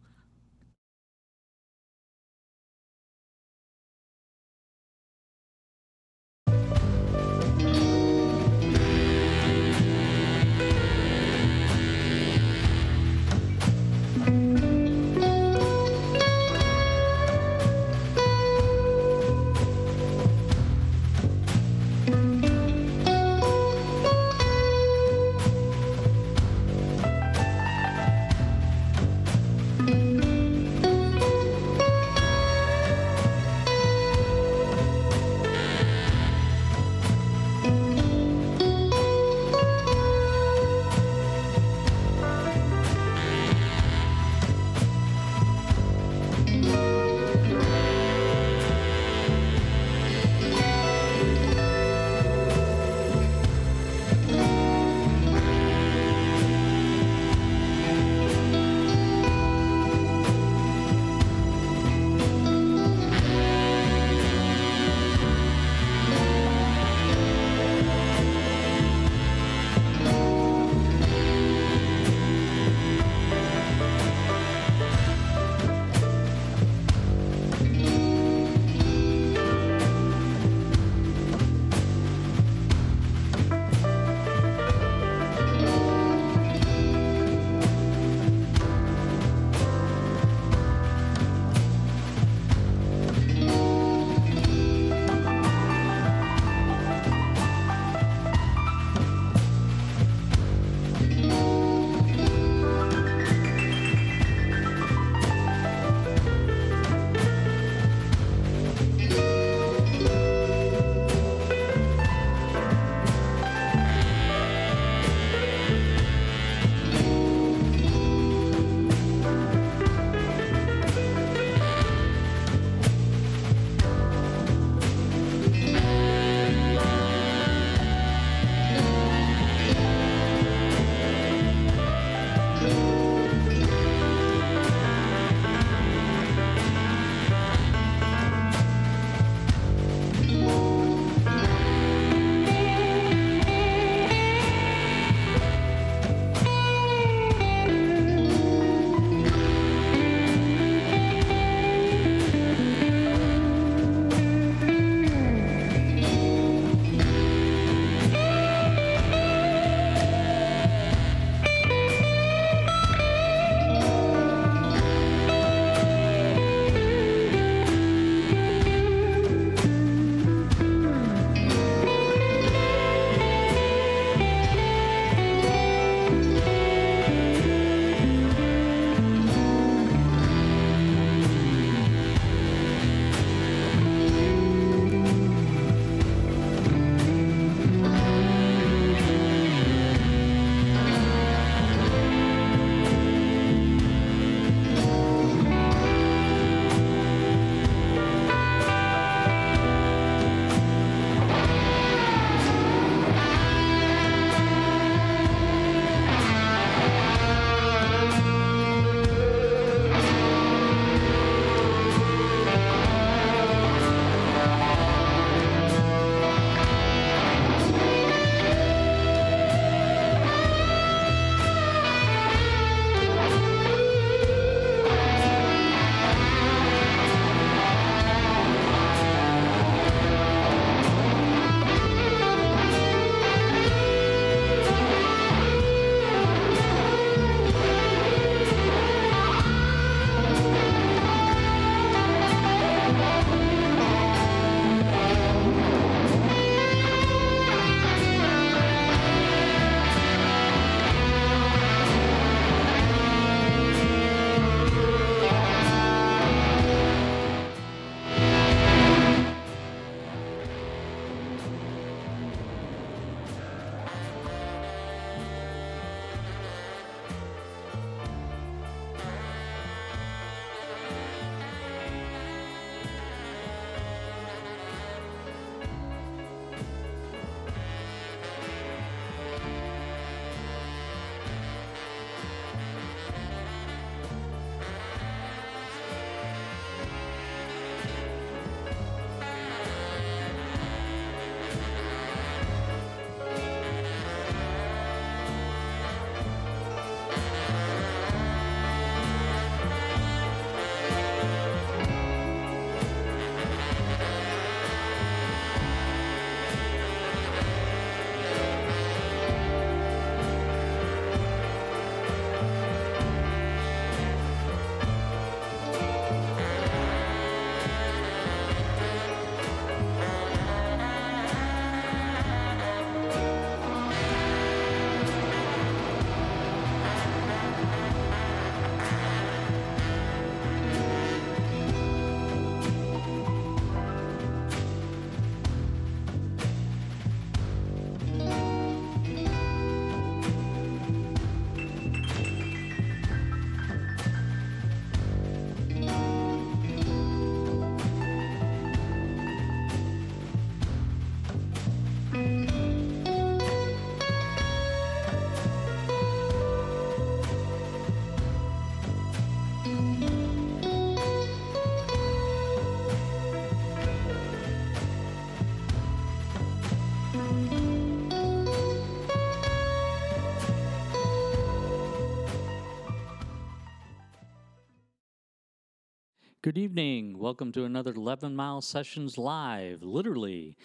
Good evening. Welcome to another 11 Mile Sessions Live, literally.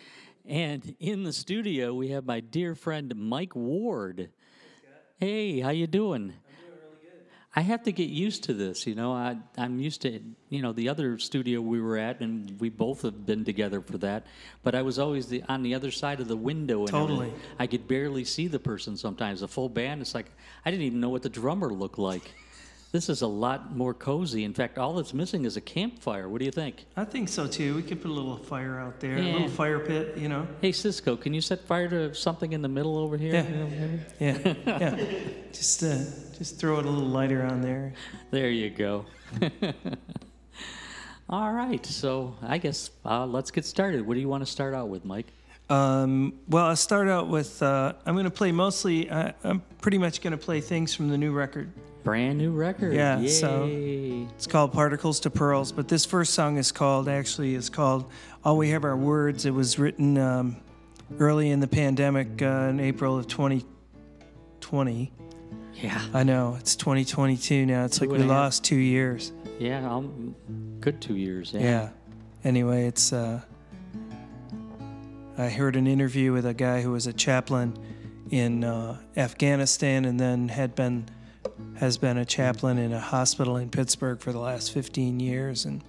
And in the studio, we have my dear friend Mike Ward. Hey, how you doing? I have to get used to this, you know. I, I'm used to, you know, the other studio we were at, and we both have been together for that. But I was always the, on the other side of the window, and Totally. everything. I could barely see the person sometimes. A full band, it's like I didn't even know what the drummer looked like. This is a lot more cozy. In fact, all that's missing is a campfire. What do you think? I think so too. We could put a little fire out there, a little fire pit, you know. Hey, Cisco, can you set fire to something in the middle over here? Yeah. Maybe? Yeah, yeah. just, uh, just throw it a little lighter on there. There you go. All right, so I guess uh, let's get started. What do you want to start out with, Mike? Um, well, I'll start out with. Uh, I'm going to play mostly. I, I'm pretty much going to play things from the new record. Brand new record. Yeah, Yay. so- It's called Particles to Pearls, but this first song is called actually is called All We Have Are Words. It was written um, early in the pandemic uh, in April of 2020. yeah, I know it's 2022 now. It's Two like we lost two years. yeah, um, good two years. Yeah. Yeah. Anyway, it's. Uh, I heard an interview with a guy who was a chaplain in uh, Afghanistan and then had been has been a chaplain in a hospital in Pittsburgh for the last 15 years, and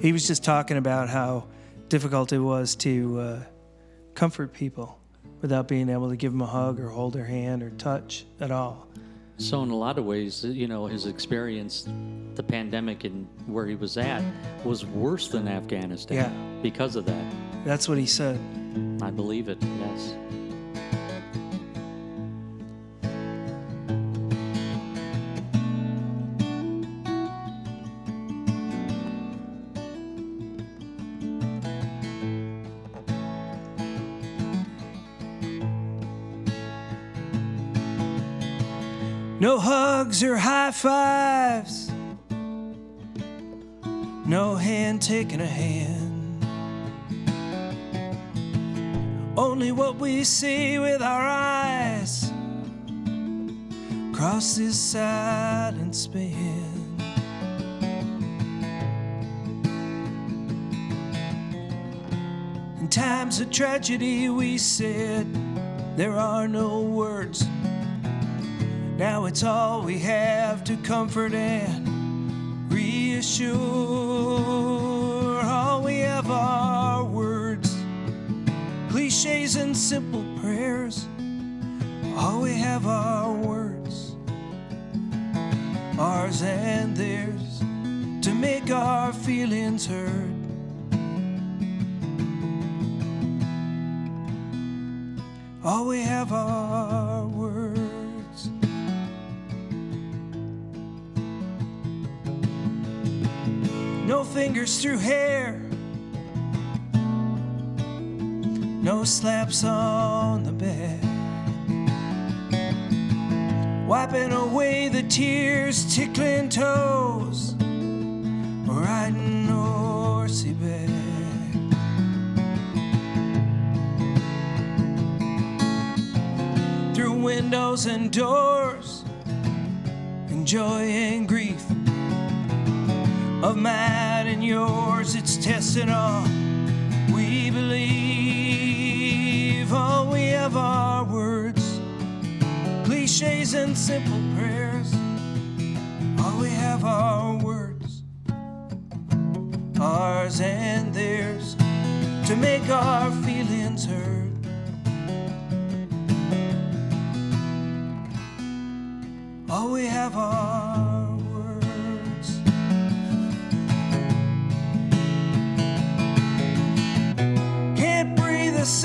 he was just talking about how difficult it was to uh, comfort people without being able to give them a hug or hold their hand or touch at all. So in a lot of ways, you know, his experience, the pandemic and where he was at, was worse than Afghanistan. Yeah. Because of that, That's what he said. I believe it. Yes. No hugs or high fives. No hand taking a hand. Only what we see with our eyes. Cross this silent span. In times of tragedy, we said there are no words. Now it's all we have to comfort and reassure. All we have are words, cliches, and simple prayers. All we have are words, ours and theirs, to make our feelings heard. All we have are fingers through hair. No slaps on the bed. Wiping away the tears, tickling toes. Riding horsey back. Through windows and doors. And joy and grief of mine and yours, it's testing all we believe. All we have are words, cliches, and simple prayers. All we have are words, ours and theirs, to make our feelings heard. All we have are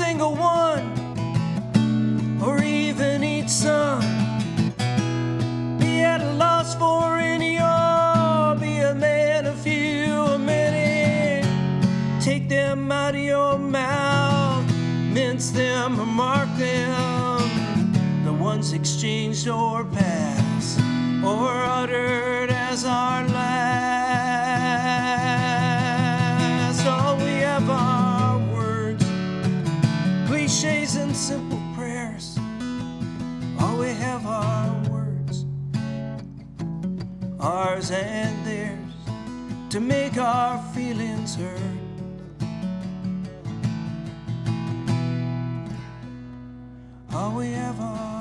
single one, or even eat some. Be at a loss for any or be a man of few or many. Take them out of your mouth, mince them or mark them. The ones exchanged or passed or uttered as our last. And simple prayers. All we have are words, ours and theirs, to make our feelings hurt. All we have are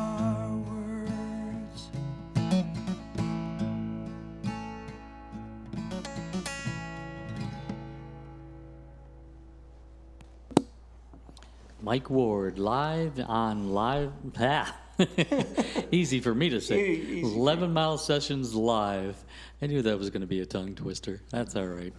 Mike Ward live on live. Ah. Easy for me to say. Easy 11 Mile Sessions live. I knew that was going to be a tongue twister. That's all right.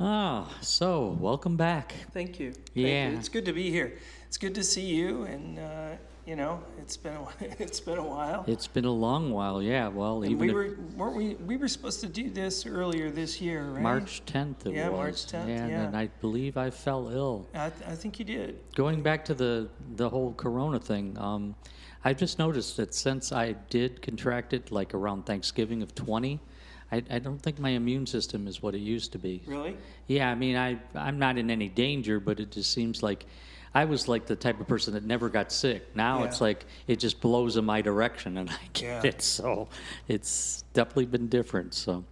Ah, so welcome back. Thank you. Thank Yeah. you. It's good to be here. It's good to see you, and uh, you know, it's been a, it's been a while. It's been a long while, yeah. Well, And even we were weren't we we were supposed to do this earlier this year, right? March 10th it Yeah, was. March 10th, Yeah, yeah. and I believe I fell ill. I, I think you did. Going back to the the whole corona thing, um, I just noticed that since I did contract it like around Thanksgiving of 20, I, I don't think my immune system is what it used to be. Really? Yeah, I mean, I I'm not in any danger, but it just seems like I was like the type of person that never got sick. Now it's like it just blows in my direction, and I get Yeah. it. So it's definitely been different. So.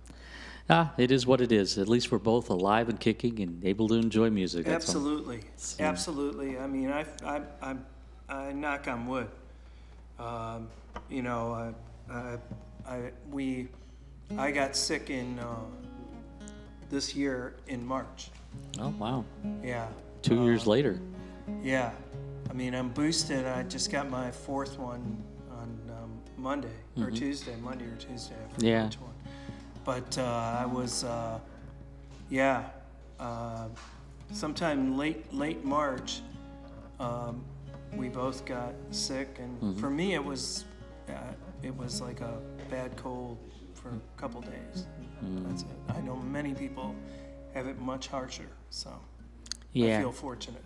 Ah, it is what it is. At least we're both alive and kicking and able to enjoy music. Absolutely, So- absolutely. I mean, I, I, I, I knock on wood. Um, you know, I, I, I, we, I got sick in uh, this year in March. Oh wow! Yeah. Two Uh, years later. Yeah. I mean, I'm boosted. I just got my fourth one on um, Monday or Tuesday, Monday or Tuesday. I forget Mm-hmm. Yeah. which one. But uh, I was, uh, yeah, uh, sometime late late March, um, we both got sick, and Mm-hmm. for me, it was uh, it was like a bad cold for a couple days. Mm. That's it. I know many people have it much harsher, so I Yeah. feel fortunate.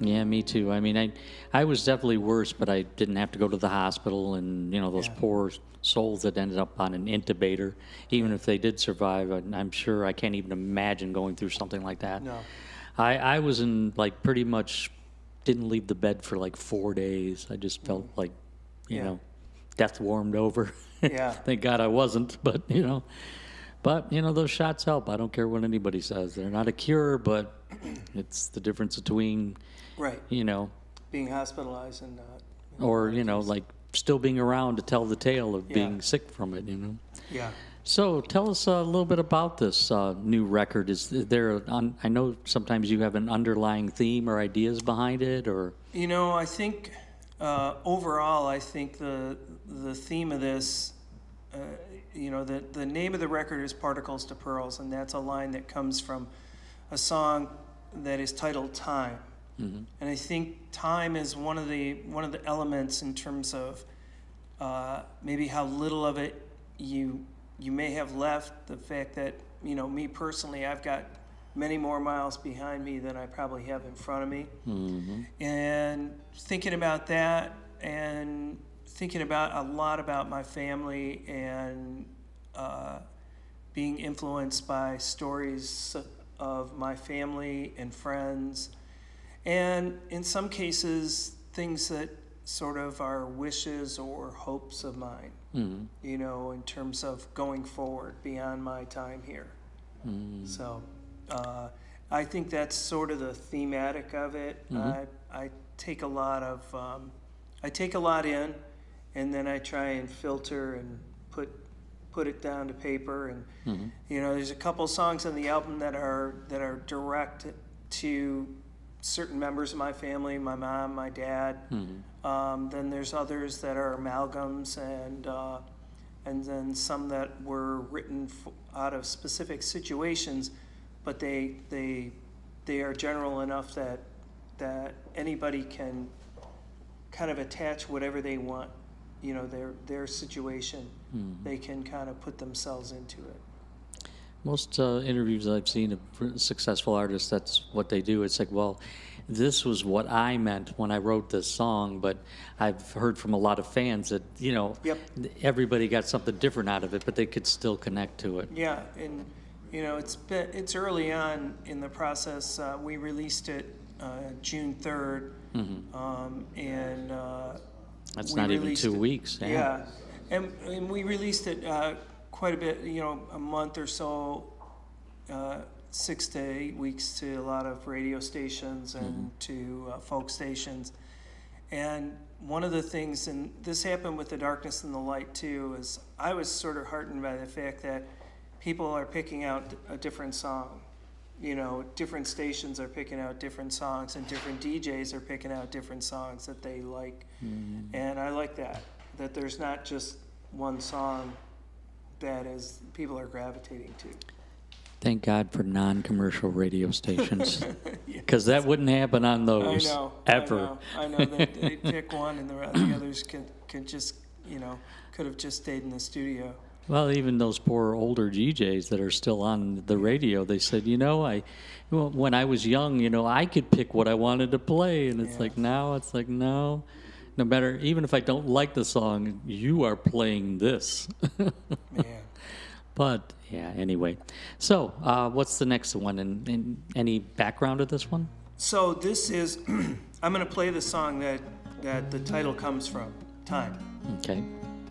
Yeah, me too. I mean, I, I was definitely worse, but I didn't have to go to the hospital, and you know those Yeah. poor souls that ended up on an intubator. Even if they did survive, I- I'm sure I can't even imagine going through something like that. No. I, I was in like pretty much didn't leave the bed for like four days. I just felt like, you Mm. Yeah. know, death warmed over. Yeah. Thank God I wasn't, but you know, but you know those shots help. I don't care what anybody says. They're not a cure, but it's the difference between Right. you know, being hospitalized and not. or you know, like still being around to tell the tale of Yeah. being sick from it. You know. Yeah. So tell us a little bit about this uh, new record. Is there? Un, I know sometimes you have an underlying theme or ideas behind it, or You know, I think uh, overall, I think the the theme of this, uh, you know, the the name of the record is "Particles to Pearls," and that's a line that comes from a song that is titled "Time." And I think time is one of the one of the elements in terms of uh, maybe how little of it you you may have left. The fact that you know me personally, I've got many more miles behind me than I probably have in front of me. And thinking about that, and thinking about a lot about my family, and uh, being influenced by stories of my family and friends, and in some cases, things that sort of are wishes or hopes of mine, you know, in terms of going forward beyond my time here. So uh, I think that's sort of the thematic of it. I, I take a lot of, um, I take a lot in, and then I try and filter and put put it down to paper. And you know, there's a couple songs on the album that are that are direct to certain members of my family, my mom, my dad. Um, then there's others that are amalgams, and uh, and then some that were written f- out of specific situations, but they they they are general enough that that anybody can kind of attach whatever they want, you know, their their situation. They can kind of put themselves into it. most uh, interviews I've seen of successful artists, that's what they do. It's like, well, this was what I meant when I wrote this song, but I've heard from a lot of fans that you know Yep. everybody got something different out of it, but they could still connect to it. Yeah, and you know, it's been it's early on in the process. Uh, we released it uh, June 3rd um, and uh, That's not even two it- weeks. Yeah. Yeah, and, and we released it uh, quite a bit, you know, a month or so uh, six to eight weeks to a lot of radio stations and to uh, folk stations. And one of the things, and this happened with the darkness and the light too, is I was sort of heartened by the fact that people are picking out a different song. You know, different stations are picking out different songs, and different DJs are picking out different songs that they like. And I like that, that there's not just one song that is people are gravitating to. Thank God for non-commercial radio stations, because that wouldn't happen on those I know. ever. I know. I know they, they pick one, and the, the others could could just you know could have just stayed in the studio. Well, even those poor older DJs that are still on the radio, they said, you know, I, well, when I was young, you know, I could pick what I wanted to play, and it's Yeah. like now, it's like no, no matter, even if I don't like the song, you are playing this. Man. but yeah, anyway. So, uh, what's the next one? And, and any background of this one? So this is I'm gonna play the song that that the title comes from, Time. Okay.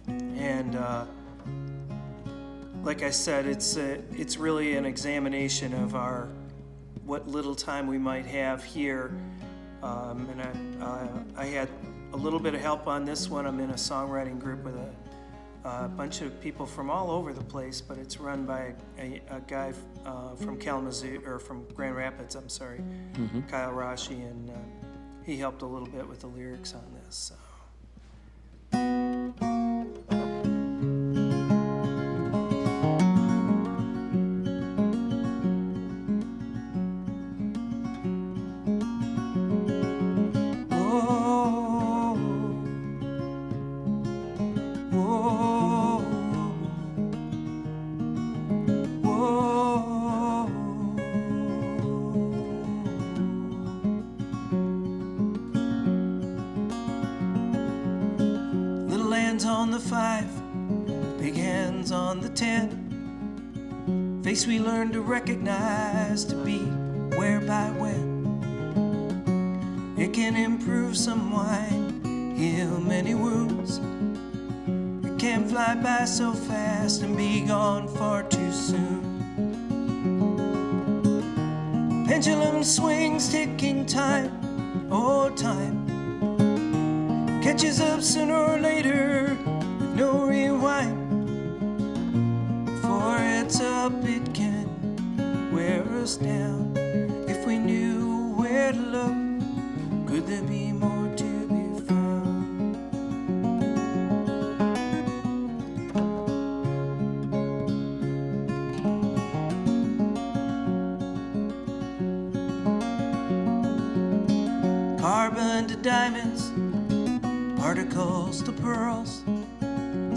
and uh, like I said, it's a, it's really an examination of our what little time we might have here. Um, and I, uh, I had a little bit of help on this one. I'm in a songwriting group with a, a bunch of people from all over the place, but it's run by a, a guy uh, from Kalamazoo or from Grand Rapids. I'm sorry, Kyle Rashi, and uh, he helped a little bit with the lyrics on this. So.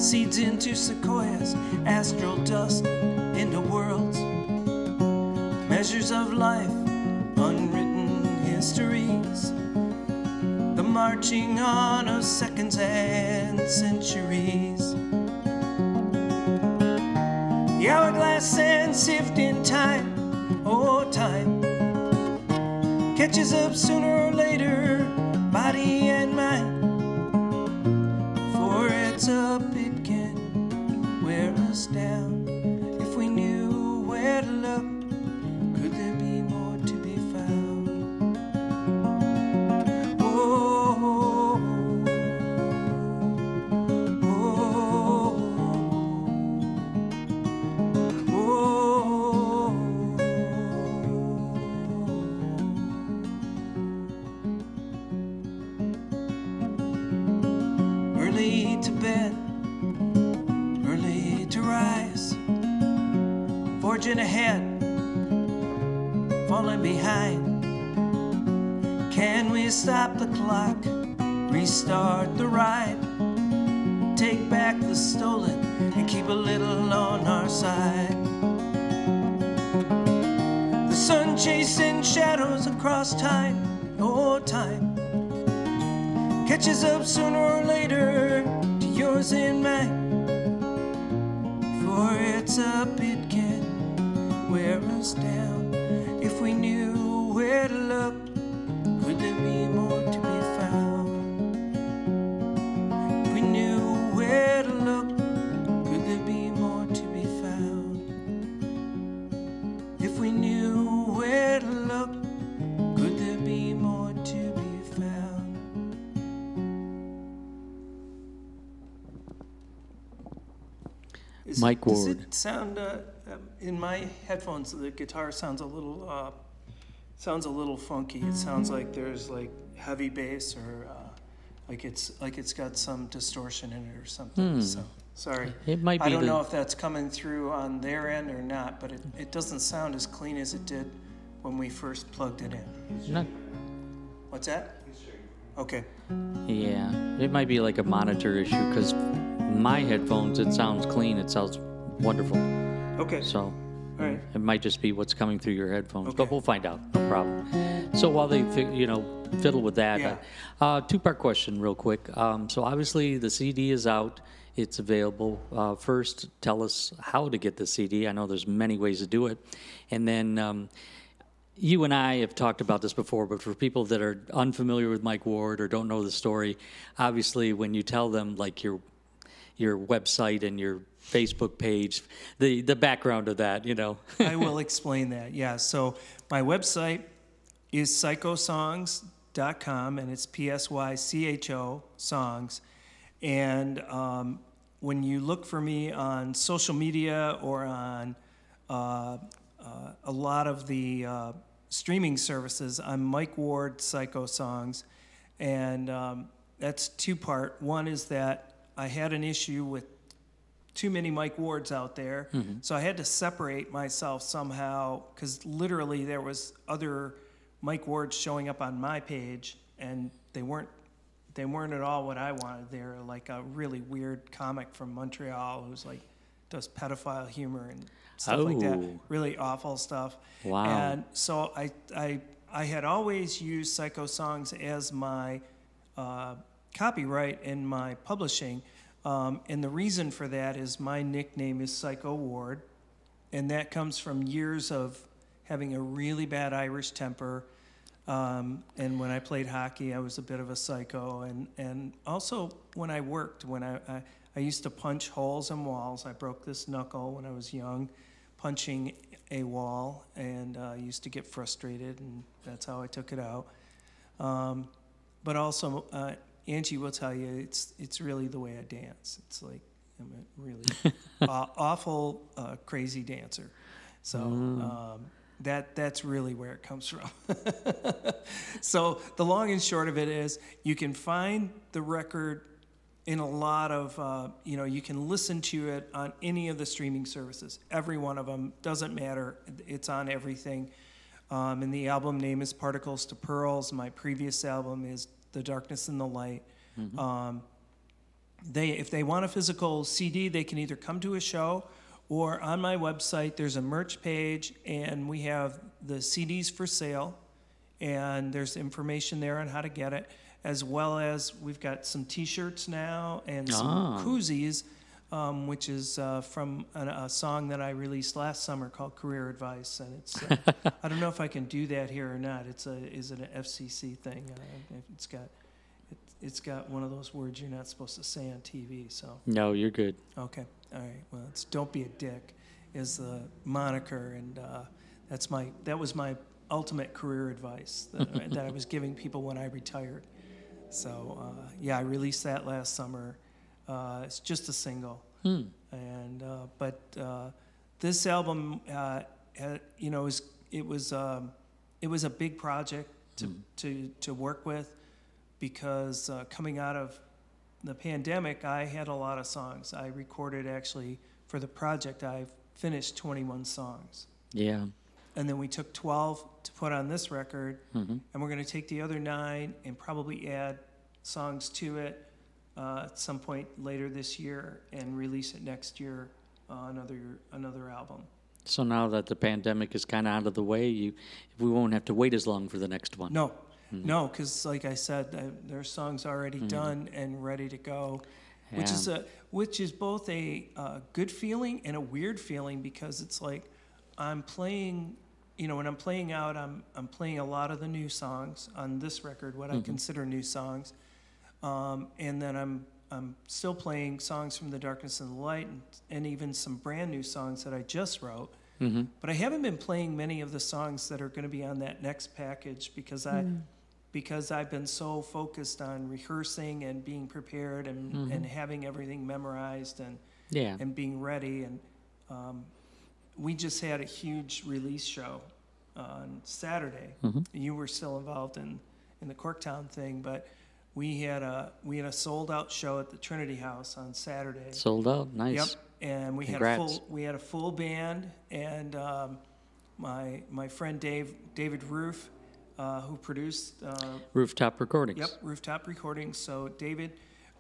Seeds into sequoias, astral dust into worlds, measures of life, unwritten histories, the marching on of seconds and centuries. The hourglass and sift in time, oh time, catches up sooner or later, body and mind. Does it sound uh, um, in my headphones? The guitar sounds a little uh, sounds a little funky. It sounds like there's like heavy bass or uh, like it's like it's got some distortion in it or something. So sorry. It might Be I don't the- know if that's coming through on their end or not, but it, it doesn't sound as clean as it did when we first plugged it in. Not- What's that? Okay. yeah, it might be like a monitor issue because my headphones, it sounds clean. It sounds wonderful. Okay. So All right. it might just be what's coming through your headphones, Okay. but we'll find out. No problem. So while they, you know, fiddle with that, Yeah. uh, two-part question, real quick. Um, so obviously the CD is out; it's available. Uh, first, tell us how to get the CD. I know there's many ways to do it, and then. Um, you and I have talked about this before, but for people that are unfamiliar with Mike Ward or don't know the story, obviously when you tell them like your your website and your Facebook page, the the background of that, you know. I will explain that. Yeah. So my website is psychosongs.com and it's P S Y C H O songs. And um, when you look for me on social media or on uh, uh, a lot of the uh, streaming services, I'm Mike Ward Psycho Songs. And um, that's two part. One is that I had an issue with too many Mike Wards out there. So I had to separate myself somehow because literally there was other Mike Wards showing up on my page and they weren't they weren't at all what I wanted. They're like a really weird comic from Montreal who's like does pedophile humor and stuff like that. Oh. Really awful stuff. Wow. And so I I I had always used Psycho Songs as my uh, copyright in my publishing. Um, and the reason for that is my nickname is Psycho Ward, and that comes from years of having a really bad Irish temper. Um, and when I played hockey, I was a bit of a psycho. And, and also when I worked, when I, I, I used to punch holes in walls. I broke this knuckle when I was young, punching a wall, and uh, used to get frustrated, and that's how I took it out. Um, but also, uh, Angie will tell you it's it's really the way I dance. It's like I'm a really aw- awful, uh, crazy dancer. So um, that that's really where it comes from. so the long and short of it is, you can find the record in a lot of uh, you know you can listen to it on any of the streaming services every one of them doesn't matter it's on everything um, and the album name is particles to pearls my previous album is the darkness and the light. Um, they if they want a physical cd they can either come to a show or on my website there's a merch page and we have the cds for sale. And there's information there on how to get it, as well as we've got some T-shirts now and some Ah. koozies, um, which is uh, from a, a song that I released last summer called "Career Advice," and it's uh, I don't know if I can do that here or not. It's a is it an FCC thing? Uh, it's got it, it's got one of those words you're not supposed to say on TV. So no, you're good. Okay. All right. Well, it's "Don't Be a Dick" is the moniker, and uh, that's my that was my ultimate career advice that, I- that I was giving people when I retired. So uh, yeah, I released that last summer. Uh, it's just a single, and uh, but uh, this album, uh, had, you know, is it was um, it was a big project to to to work with because uh, coming out of the pandemic, I had a lot of songs. I recorded actually for the project. I finished 21 songs, Yeah. and then we took 12 to put on this record, Mm-hmm. and we're going to take the other nine and probably add songs to it uh, at some point later this year and release it next year. Uh, another another album. So now that the pandemic is kind of out of the way, you we won't have to wait as long for the next one. No, no, because like I said, uh, there's songs already done and ready to go, which is a which is both a uh, good feeling and a weird feeling because it's like I'm playing, you know, when I'm playing out, I'm I'm playing a lot of the new songs on this record, what I consider new songs, um, and then I'm I'm still playing songs from the darkness and the light, and, and even some brand new songs that I just wrote. But I haven't been playing many of the songs that are going to be on that next package because I because I've been so focused on rehearsing and being prepared and, and having everything memorized and Yeah. and being ready. And um, we just had a huge release show on Saturday. Mm-hmm. You were still involved in, in the Corktown thing, but we had a we had a sold out show at the Trinity House on Saturday. Sold out. Nice. Yep, and we Congrats. had a full we had a full band, and um, my my friend Dave David Roof, uh, who produced uh, Rooftop recordings. Yep, Rooftop Recordings. So David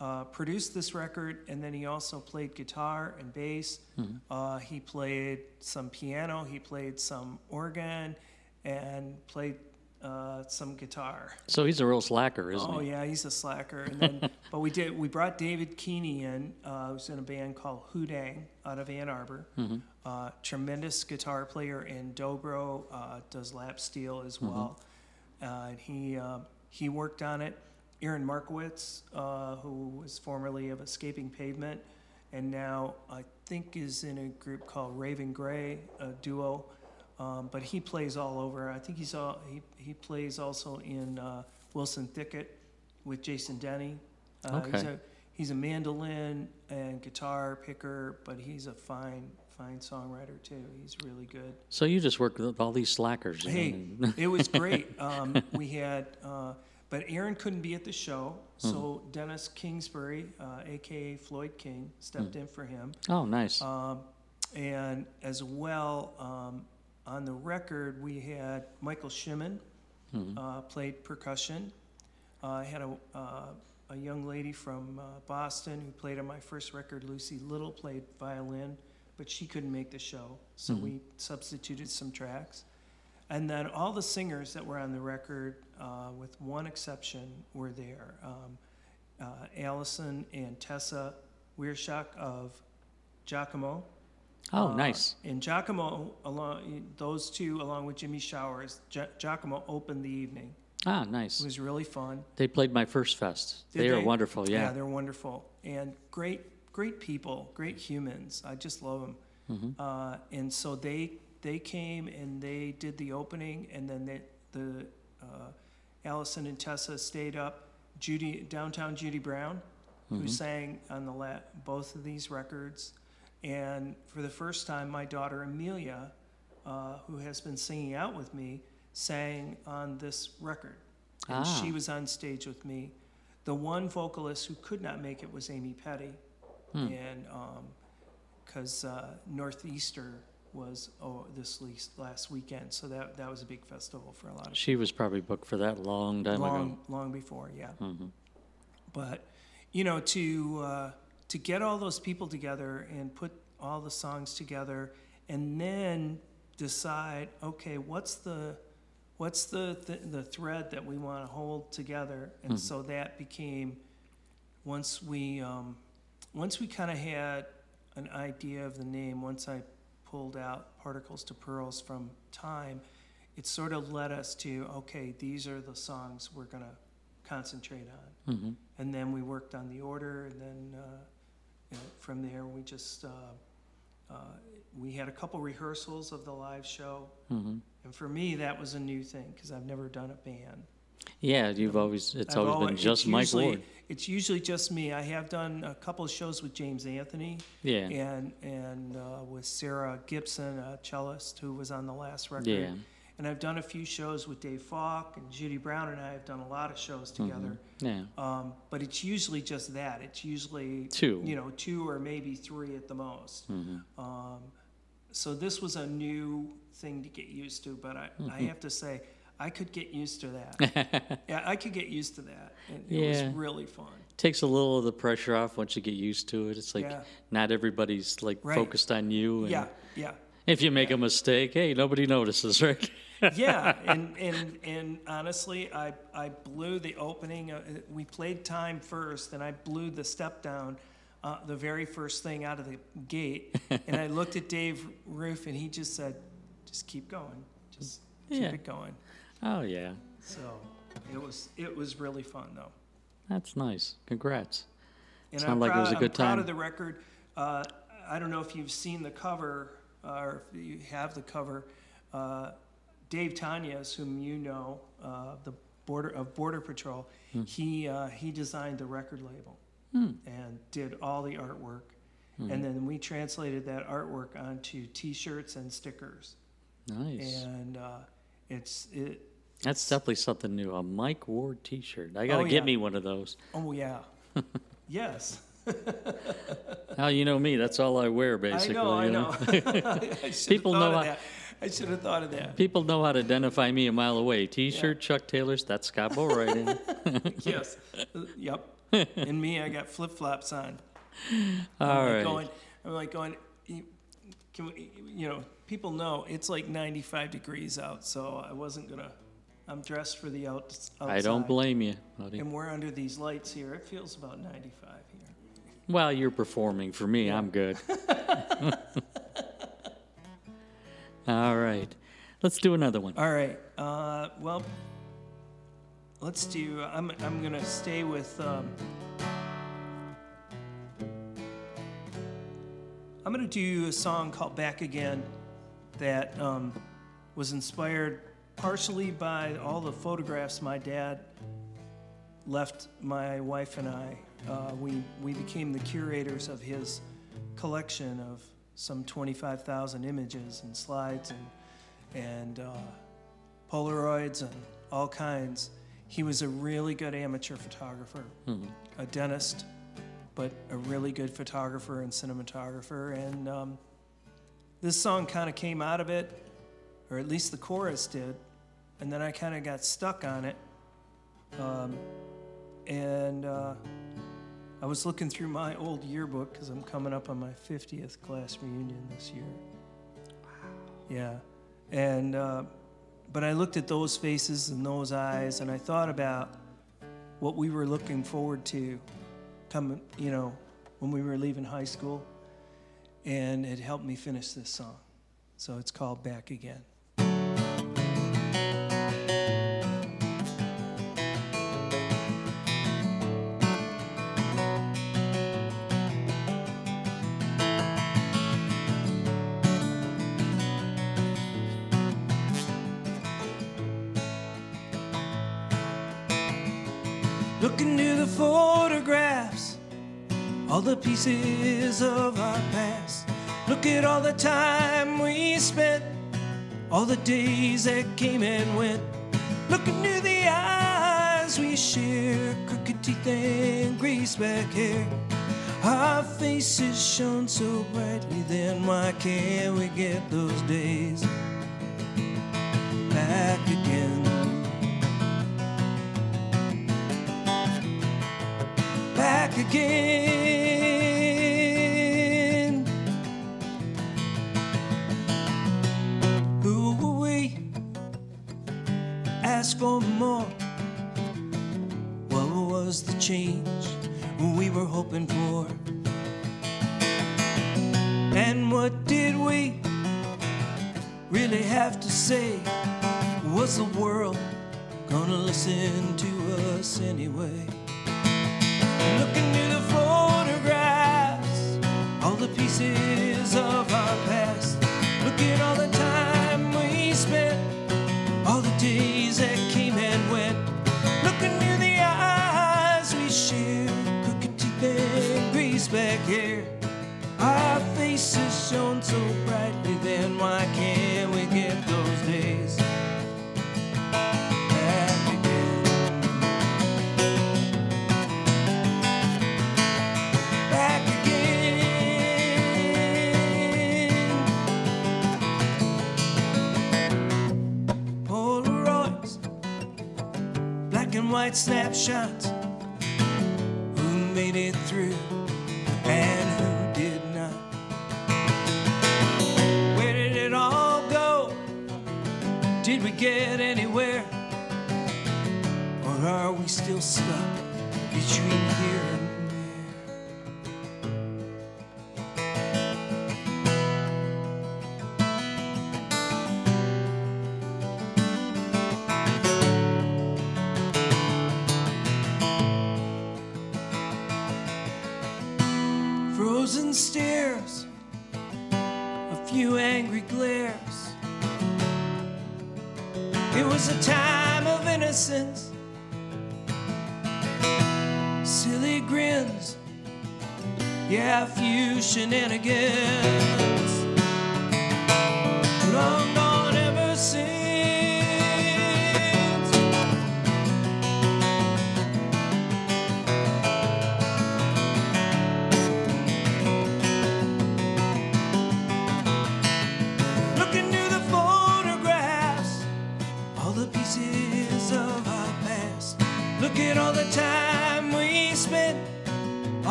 uh, produced this record, and then he also played guitar and bass. Mm-hmm. Uh, he played some piano. He played some organ, and played uh, some guitar. So he's a real slacker, isn't Oh he? Oh yeah, he's a slacker. And then, but we did. We brought David Keeney in. Uh, who's in a band called Hoodang out of Ann Arbor. Uh, tremendous guitar player in dobro. Uh, does lap steel as well. Uh, and he uh, he worked on it. Aaron Markowitz, uh, who was formerly of Escaping Pavement, and now I think is in a group called Raven Gray, a duo. Um, but he plays all over. I think he's all, he he plays also in uh, Wilson Thicket with Jason Denny. Uh, He's a he's a mandolin and guitar picker, but he's a fine fine songwriter too. He's really good. So you just work with all these slackers. Hey, it was great. Um, we had, uh, but Aaron couldn't be at the show, so Dennis Kingsbury, uh, aka Floyd King, stepped in for him. oh, nice. Um, and as well, um, on the record, we had Michael Shimon uh, played percussion. Uh, I had a, uh, a young lady from uh, Boston who played on my first record, Lucy Little, played violin, but she couldn't make the show, so we substituted some tracks. And then all the singers that were on the record, uh, with one exception, were there. Um, uh, Allison and Tessa Weirschach of Giacomo. Oh, Uh, nice. And Giacomo, along those two, along with Jimmy Showers, Gi- Giacomo opened the evening. Ah, nice. It was really fun. They played my first fest. Did they are wonderful. Yeah, Yeah. they're wonderful and great, great people, great humans. I just love them. Mm-hmm. Uh, and so they they came and they did the opening, and then they, the uh, Allison and Tessa stayed up. Judy downtown Judy Brown, Mm-hmm. who sang on the la- both of these records, and for the first time, my daughter Amelia, uh, who has been singing out with me, sang on this record, and Ah. she was on stage with me. The one vocalist who could not make it was Amy Petty, and because uh, Northeaster was oh, this last weekend, so that that was a big festival for a lot of She was probably booked for that long time long ago. long before, yeah. But you know, to uh, to get all those people together and put all the songs together, and then decide, okay, what's the what's the th- the thread that we want to hold together, and so that became once we um, once we kind of had an idea of the name, once I pulled out particles to pearls from time, it sort of led us to okay, these are the songs we're gonna concentrate on, Mm-hmm. and then we worked on the order, and then uh, you know, from there we just uh, uh, we had a couple rehearsals of the live show, Mm-hmm. and for me that was a new thing because I've never done a band. Yeah, you've always it's I've always been just Mike usually, Ward. It's usually just me. I have done a couple of shows with James Anthony Yeah. and and uh, with Sarah Gibson, a cellist who was on the last record. Yeah. And I've done a few shows with Dave Falk and Judy Brown, and I have done a lot of shows Mm-hmm. together. Yeah. Um, but it's usually just that. It's usually Two. you know, two or maybe three at the most. Mm-hmm. Um, so this was a new thing to get used to, but I, Mm-hmm. I have to say, I could get used to that. yeah, I could get used to that. And it Yeah. was really fun. Takes a little of the pressure off once you get used to it. It's like Yeah. not everybody's like Right. focused on you. And Yeah, yeah. If you make a mistake, hey, nobody notices, right? yeah, and, and and honestly, I I blew the opening. Uh, we played time first, and I blew the step down, uh, the very first thing out of the gate. and I looked at Dave Roof, and he just said, "Just keep going, just keep Yeah. it going." oh yeah, So it was it was really fun though. that's nice. Congrats. And Sound I'm like it was a good I'm proud of the record. Uh, I don't know if you've seen the cover or if you have the cover. Uh, Dave Tanyas, whom you know, uh, the border of Border Patrol, Hmm. he uh, he designed the record label and did all the artwork. and then we translated that artwork onto T-shirts and stickers, Nice. and uh, it's it. That's definitely something new. A Mike Ward T-shirt. I gotta Oh, get me one of those. Oh yeah, yes. Now you know me. That's all I wear, basically. I know, I you know. I should People have thought know of I- that. I should have thought of that. People know how to identify me a mile away. T-shirt, Chuck Taylor's. That's Scott Boatwright. yes. Uh, Yep. and me, I got flip flops on. all I'm like right. going, I'm like going. "You- Can we, you know, people know it's like 95 degrees out, so I wasn't gonna. I'm dressed for the out, outside. I don't blame you, buddy. And we're under these lights here. It feels about 95 here. Well, you're performing. For me, I'm good. all right. Let's do another one. All right. Uh, well, let's do. I'm I'm gonna stay with. Um, I'm gonna do a song called "Back Again," that um, was inspired partially by all the photographs my dad left my wife and I. Uh, we we became the curators of his collection of some 25,000 images and slides and and uh, Polaroids and all kinds. He was a really good amateur photographer, a dentist, but a really good photographer and cinematographer. And um, this song kind of came out of it, or at least the chorus did. And then I kind of got stuck on it. Um, and uh, I was looking through my old yearbook because I'm coming up on my 50th class reunion this year. Wow. Yeah. And, uh, but I looked at those faces and those eyes and I thought about what we were looking forward to coming, you know, when we were leaving high school. And it helped me finish this song. So it's called Back Again. Pieces of our past. Look at all the time we spent, all the days that came and went. Look into the eyes we share, crooked teeth and greased back hair. Our faces shone so brightly then, why can't we get those days back again? back again. Say? The world gonna listen to us anyway?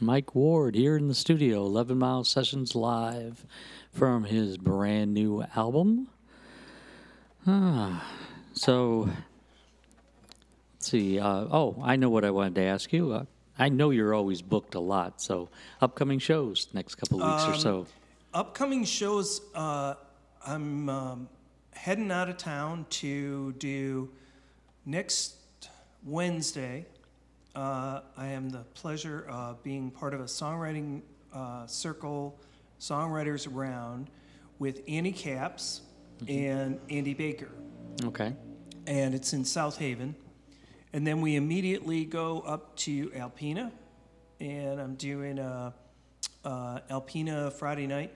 Mike Ward here in the studio, 11 Mile Sessions live from his brand new album. Ah, so let's see. Uh, oh, I know what I wanted to ask you. Uh, I know you're always booked a lot, so upcoming shows next couple weeks or so. upcoming shows uh, i'm um, heading out of town to do next wednesday uh, i am the pleasure of being part of a songwriting uh, circle songwriters around with Annie Capps and andy baker Okay. and it's in South Haven. And then we immediately go up to Alpena, and I'm doing a, uh Alpena Friday night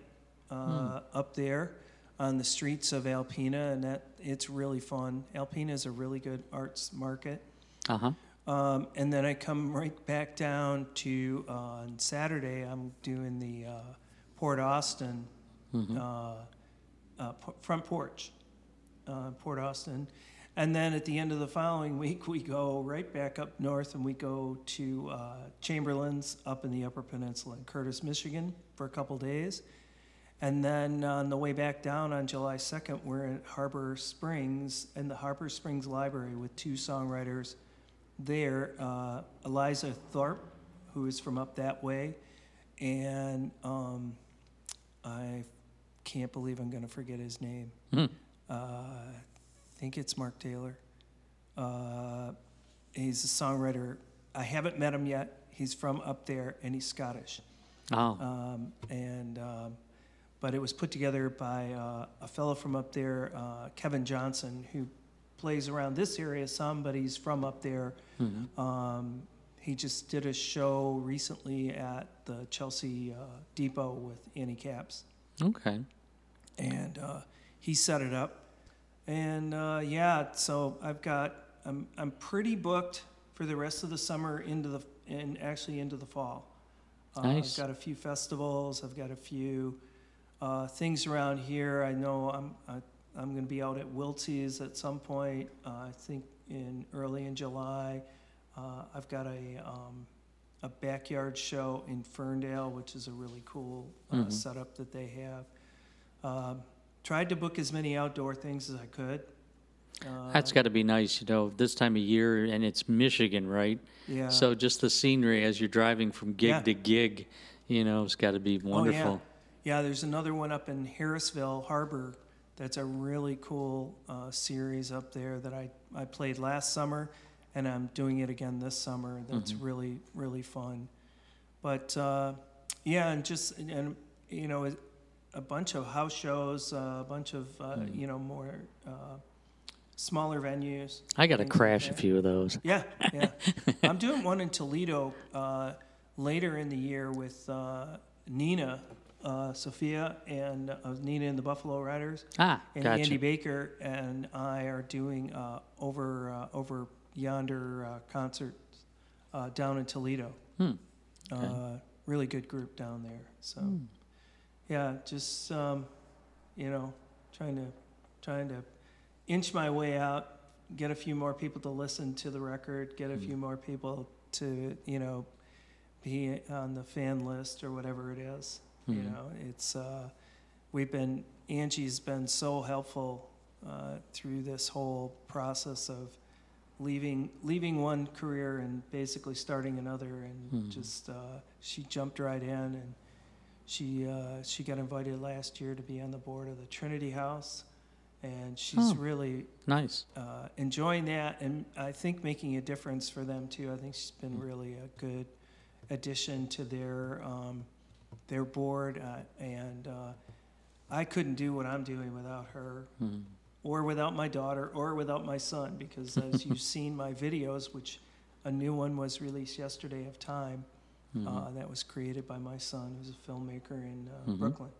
uh, up there on the streets of Alpena, and that it's really fun. Alpena is a really good arts market. Uh huh. Um, and then I come right back down to uh, on Saturday. I'm doing the uh, Port Austin uh, uh, p- front porch, uh, Port Austin, and then at the end of the following week we go right back up north and we go to uh, Chamberlin's up in the Upper Peninsula in Curtis, Michigan, for a couple days. And then on the way back down on July 2nd, we're at Harbor Springs in the Harbor Springs Library with two songwriters there uh, Eliza Thorpe, who is from up that way, and um, I can't believe I'm going to forget his name. Hmm. Uh, I think it's Mark Taylor. Uh, he's a songwriter. I haven't met him yet. He's from up there, and he's Scottish. Oh, Um, and um, but it was put together by uh, a fellow from up there, uh, Kevin Johnson, who plays around this area some, but he's from up there. Um, he just did a show recently at the Chelsea uh, Depot with Annie Capps, okay. and uh, he set it up. And uh, yeah, so I've got I'm I'm pretty booked for the rest of the summer into the and actually into the fall. Uh, Nice. I've got a few festivals. I've got a few uh, things around here. I know I'm I, I'm going to be out at Wiltse's at some point. Uh, I think in early in July. Uh, I've got a um, a backyard show in Ferndale, which is a really cool uh, setup that they have. Um, tried to book as many outdoor things as I could. Uh, That's got to be nice, you know, this time of year, and it's Michigan, right? Yeah. So just the scenery as you're driving from gig Yeah. to gig, you know, it's got to be wonderful. Oh, yeah. yeah, there's another one up in Harrisville Harbor that's a really cool uh, series up there that I, I played last summer, and I'm doing it again this summer. That's really, really fun. But uh, yeah, and just, and you know, a bunch of house shows, uh, a bunch of, uh, you know, more uh, smaller venues. I got to things like crash a few of those. Yeah, yeah. I'm doing one in Toledo uh, later in the year with uh, Nina, uh, Sophia, and uh, Nina and the Buffalo Riders, Ah, and gotcha. Andy Baker and I are doing uh, over uh, over yonder uh, concerts uh, down in Toledo. Hmm. Uh, really good group down there. So, yeah, just um, you know, trying to trying to inch my way out, get a few more people to listen to the record, get a few more people to you know be on the fan list or whatever it is. You know, it's uh, we've been Angie's been so helpful uh, through this whole process of leaving leaving one career and basically starting another, and just uh, she jumped right in and she uh, she got invited last year to be on the board of the Trinity House, and she's Oh. really Nice. uh, enjoying that, and I think making a difference for them too. I think she's been really a good addition to their um, their board, uh, and uh, I couldn't do what I'm doing without her, or without my daughter, or without my son. Because as you've seen my videos, which a new one was released yesterday of Time, uh, that was created by my son, who's a filmmaker in uh, Brooklyn,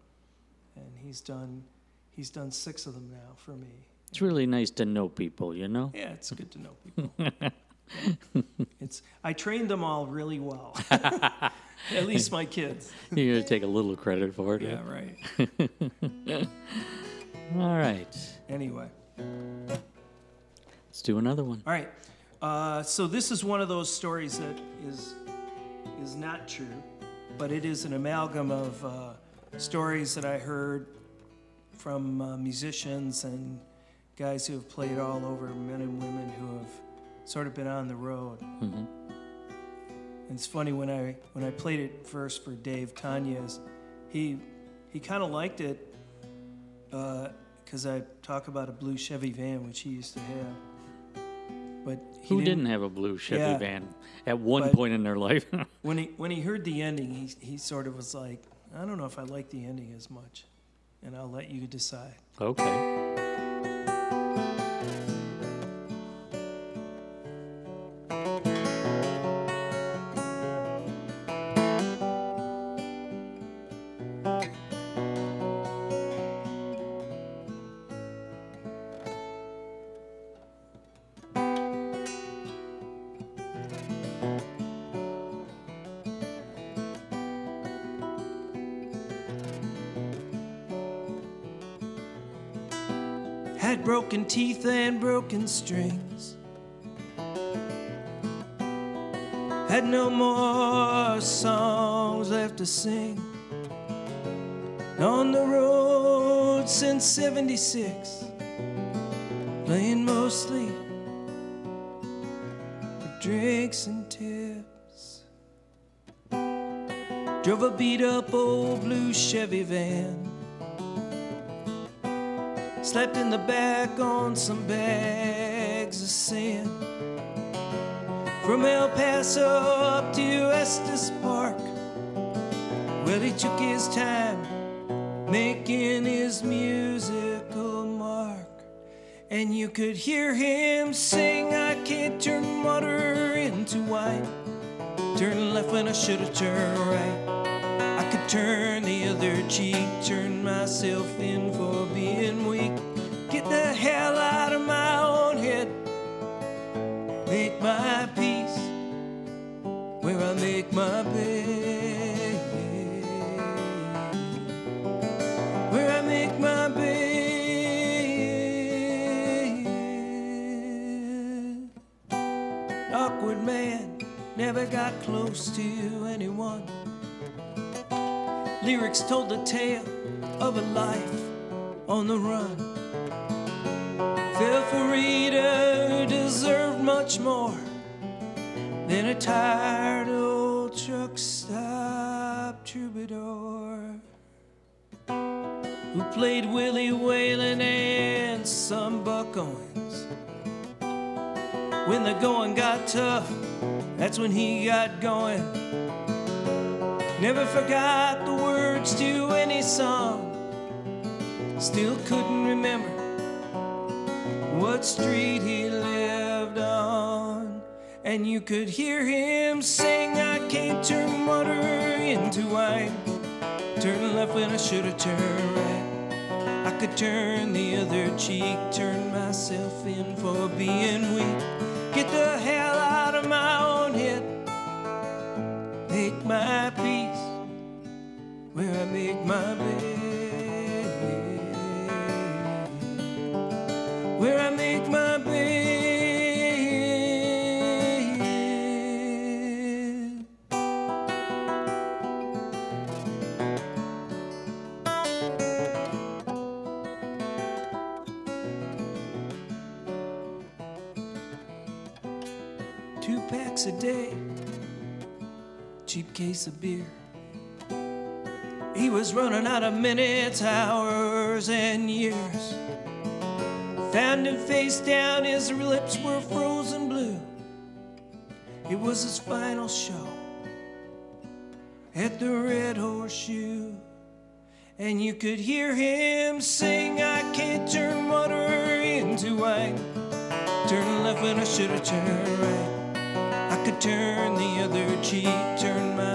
and he's done he's done six of them now for me. It's really nice to know people, you know? Yeah, it's good to know people. it's I trained them all really well. At least my kids. You're to take a little credit for it. Yeah, right. All right. Anyway, Let's do another one. all right. Uh, so this is one of those stories that is is not true, but it is an amalgam of uh, stories that I heard from uh, musicians and guys who have played all over, men and women who have sort of been on the road. Mm-hmm. And it's funny when I when I played it first for Dave Tanya's, he he kind of liked it uh, because I talk about a blue Chevy van which he used to have. But he Who didn't have a blue Chevy Yeah. van at one point in their life? When he when he heard the ending, he he sort of was like, I don't know if I like the ending as much, and I'll let you decide. okay. Broken teeth and broken strings. Had no more songs left to sing. On the road since 76, playing mostly for drinks and tips. Drove a beat up old blue Chevy van. Slept in the back on some bags of sand. From El Paso up to Estes Park. Well, he took his time making his musical mark. And you could hear him sing, I can't turn water into wine. Turn left when I should have turned right. I could turn the other cheek, turn myself in for being weak. Where I make my bed. Awkward man, never got close to anyone. Lyrics told the tale of a life on the run. Fell for Rita, deserved much more than a tired old truck stop troubadour who played Willie Waylon and some Buck Owens. When the going got tough, that's when he got going. Never forgot the words to any song. Still couldn't remember what street he. And you could hear him sing, I can't turn water into wine. Turn left when I should have turned right. I could turn the other cheek, turn myself in for being weak. Get the hell out of my own head. Make my peace where I make my bed. Where I make my bed. Case of beer. He was running out of minutes, hours, and years. Found him face down, his lips were frozen blue. It was his final show at the Red Horseshoe. And you could hear him sing, I can't turn water into wine. Turn left when I should have turned right. I could turn the other cheek,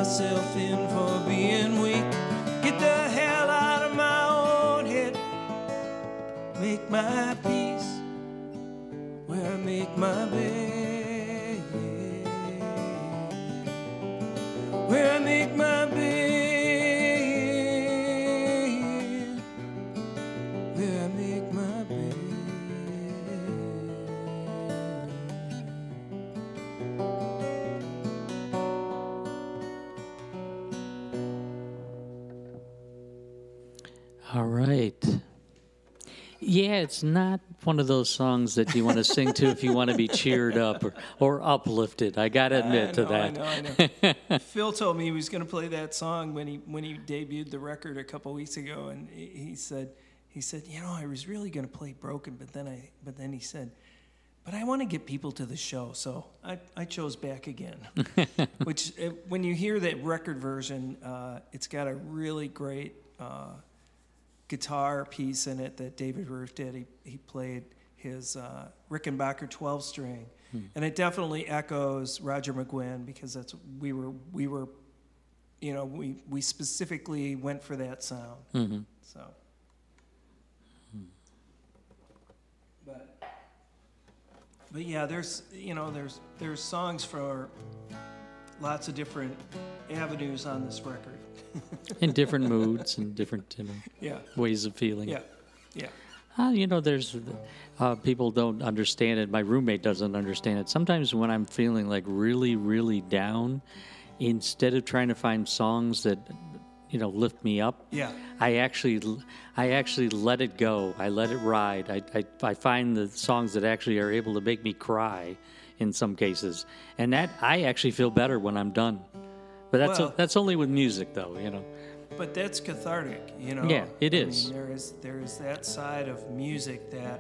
myself in for being weak. Get the hell out of my own head. Make my peace where I make my bed. Where I make my bed. Yeah, it's not one of those songs that you want to sing to if you want to be cheered up or, or uplifted. I got to admit I to that. I know, I know. Phil told me he was going to play that song when he when he debuted the record a couple weeks ago, and he, said he said you know I was really going to play Broken, but then I but then he said. But I want to get people to the show, so I, I chose back again. Which, uh, when you hear that record version, uh, it's got a really great uh, guitar piece in it that David Ruth did. He, he played his uh, Rickenbacker 12 string, and it definitely echoes Roger McGuinn because that's we were we were, you know, we we specifically went for that sound. So. But. But yeah, there's you know there's there's songs for lots of different avenues on this record. In different moods and different you know, Yeah, ways of feeling. yeah, yeah. Uh, you know, there's uh, people don't understand it. My roommate doesn't understand it. Sometimes when I'm feeling like really, really down, instead of trying to find songs that you know lift me up, Yeah. I actually, I actually let it go. I let it ride. I, I, I find the songs that actually are able to make me cry, in some cases, and that I actually feel better when I'm done. But that's Well- that's only with music, though. You know. But that's cathartic, you know. Yeah, it I is. Mean, there is there is that side of music that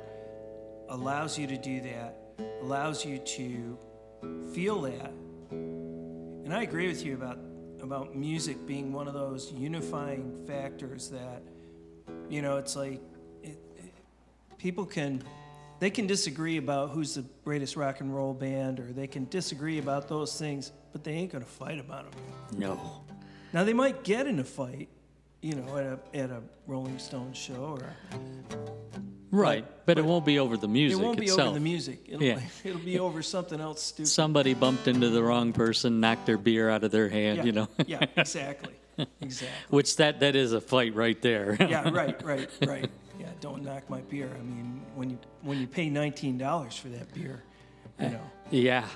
allows you to do that, allows you to feel that. And I agree with you about about music being one of those unifying factors that, you know, it's like it, it, people can they can disagree about who's the greatest rock and roll band, or they can disagree about those things, but they ain't gonna fight about them. No. Now they might get in a fight, you know, at a at a Rolling Stones show, or Right, but, it won't be over the music it won't be itself. over the music. It'll, Yeah. it'll be over something else stupid. somebody bumped into the wrong person, knocked their beer out of their hand, yeah, you know. yeah, exactly, exactly. Which that that is a fight right there. Yeah, right, right, right. Yeah, don't knock my beer. I mean, when you when you pay nineteen dollars for that beer, you uh, know, yeah.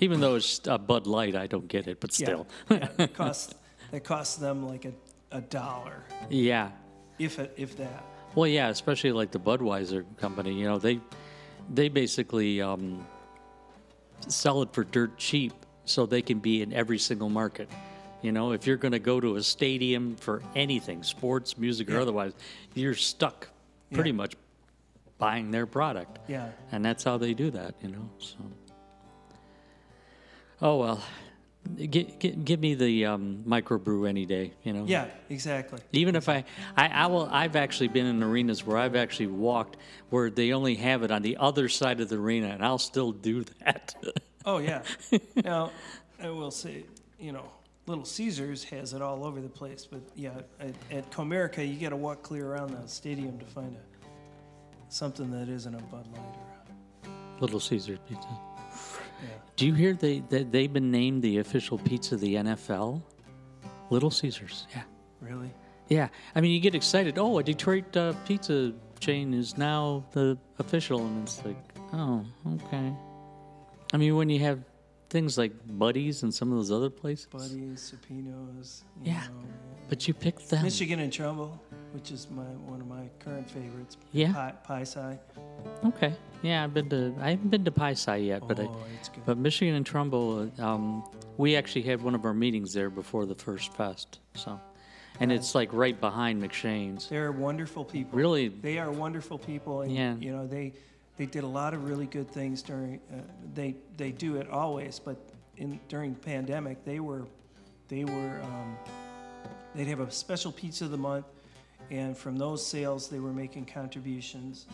Even though it's a Bud Light, I don't get it, but yeah, still. yeah, that costs that costs them like a, a dollar, yeah. if it, if that. Well, yeah, especially like the Budweiser company, you know, they they basically um, sell it for dirt cheap so they can be in every single market. You know, if you're going to go to a stadium for anything, sports, music, or otherwise, you're stuck pretty Yeah. much buying their product. Yeah. And that's how they do that, you know. So, oh well, give, give, give me the um, microbrew any day, you know. Yeah, exactly. Even if I, I, I will. I've actually been in arenas where I've actually walked where they only have it on the other side of the arena, and I'll still do that. Oh yeah. now, I will say, you know, Little Caesars has it all over the place, but yeah, at, at Comerica, you got to walk clear around the stadium to find a something that isn't a Bud Light or Little Caesar pizza. Yeah. Do you hear they, they they've been named the official pizza of the NFL? Little Caesars. Yeah. Really? Yeah. I mean, you get excited. Oh, a Detroit uh, pizza chain is now the official, and it's like, oh, okay. I mean, when you have things like Buddies and some of those other places, Buddies, Supinos. Yeah. Know, but you pick them. Michigan and Trumbull. Which is my one of my current favorites. Yeah. Pi, Pie-Sci. Okay. Yeah, I've been to. I haven't been to Pie-Sci yet, but I, oh, it's good. but Michigan and Trumbull. Um, we actually had one of our meetings there before the first fest. So, and it's like right behind McShane's. They're wonderful people. Really? They are wonderful people, and Yeah. you know they they did a lot of really good things during. Uh, they they do it always, but in during the pandemic, they were they were um, they'd have a special pizza of the month, and from those sales, they were making contributions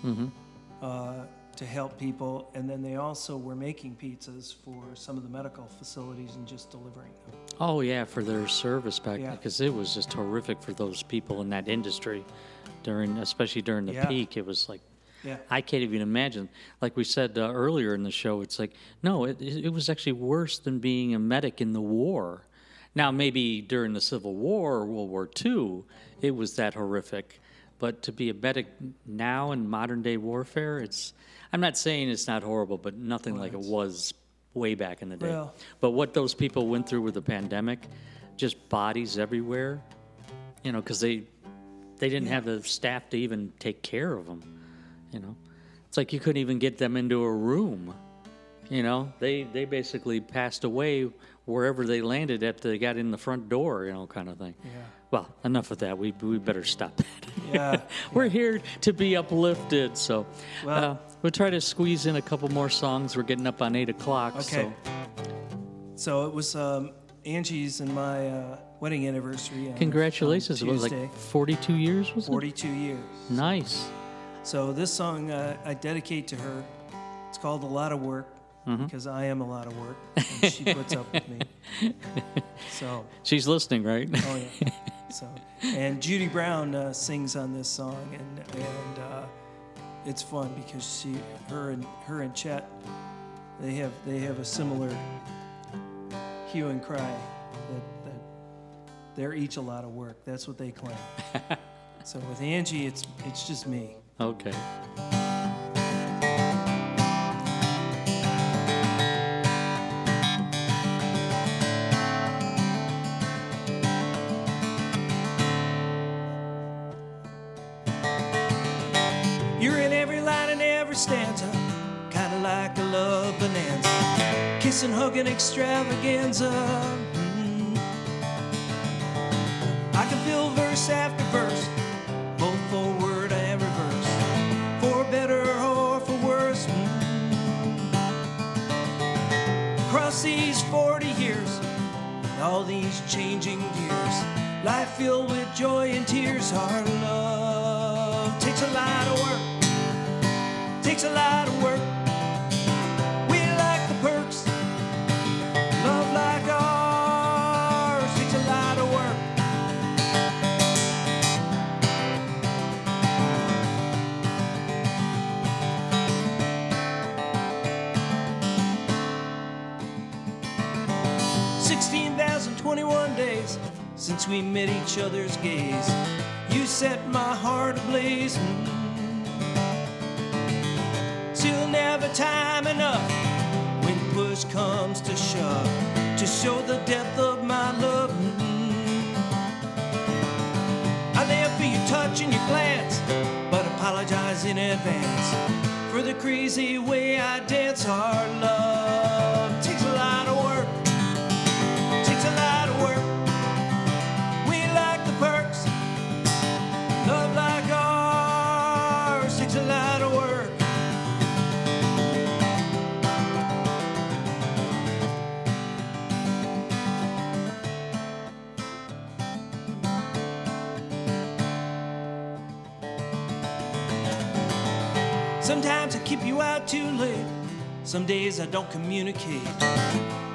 uh, to help people, and then they also were making pizzas for some of the medical facilities and just delivering them. Oh yeah, for their service back Yeah. because it was just horrific for those people in that industry during, especially during the Yeah. peak. It was like Yeah. I can't even imagine. Like we said uh, earlier in the show, it's like no, it, it it was actually worse than being a medic in the war. Now maybe during the Civil War or World War II, it was that horrific. But to be a medic now in modern day warfare, it's. I'm not saying it's not horrible, but nothing like it was way back in the day. Well- but what those people went through with the pandemic, just bodies everywhere, you know, because they they didn't have the staff to even take care of them. You know, it's like you couldn't even get them into a room. You know, they they basically passed away wherever they landed after they got in the front door. You know, kind of thing. Yeah. Well, enough of that. We we better stop that. Yeah. We're here to be uplifted, so Well- uh, we'll try to squeeze in a couple more songs. We're getting up on eight o'clock. Okay. So So it was um, Angie's and my uh, wedding anniversary. on- congratulations! on It was like forty-two years, was 42 years. Nice. So this song uh, I dedicate to her. It's called A Lot of Work Mm-hmm. because I am a lot of work and she puts up with me. So, She's listening, right? oh yeah. So, and Judy Brown uh, sings on this song and and uh, it's fun because she her and her and Chet they have they have a similar hue and cry that, that they're each a lot of work. That's what they claim. so with Angie, it's it's just me. okay. Kissing, hugging extravaganza. Mm. I can feel verse after verse, both forward and reverse, for better or for worse. Mm. Across these 40 years, all these changing gears, life filled with joy and tears. Our love takes a lot of work, takes a lot of work. Since we met each other's gaze. You set my heart ablaze. Mm. Still never time enough when push comes to shove to show the depth of my love. Mm. I live for your touch and your glance, but apologize in advance for the crazy way I dance. Our love takes a lot of work takes a lot of work. Out too late. Some days I don't communicate.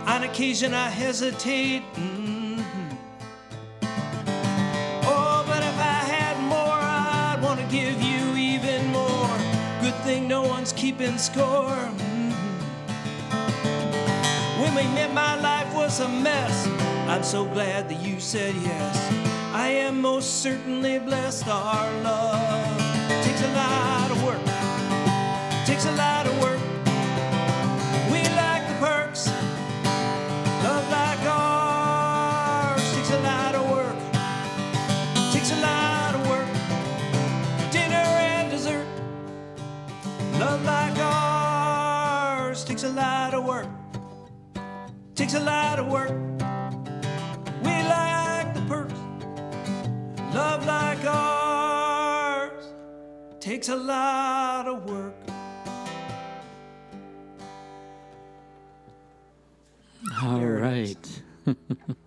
On occasion I hesitate. Mhm. Oh, but if I had more, I'd want to give you even more. Good thing no one's keeping score. Mhm. When we met, my life was a mess. I'm so glad that you said yes. I am most certainly blessed. Our love takes a lot of work.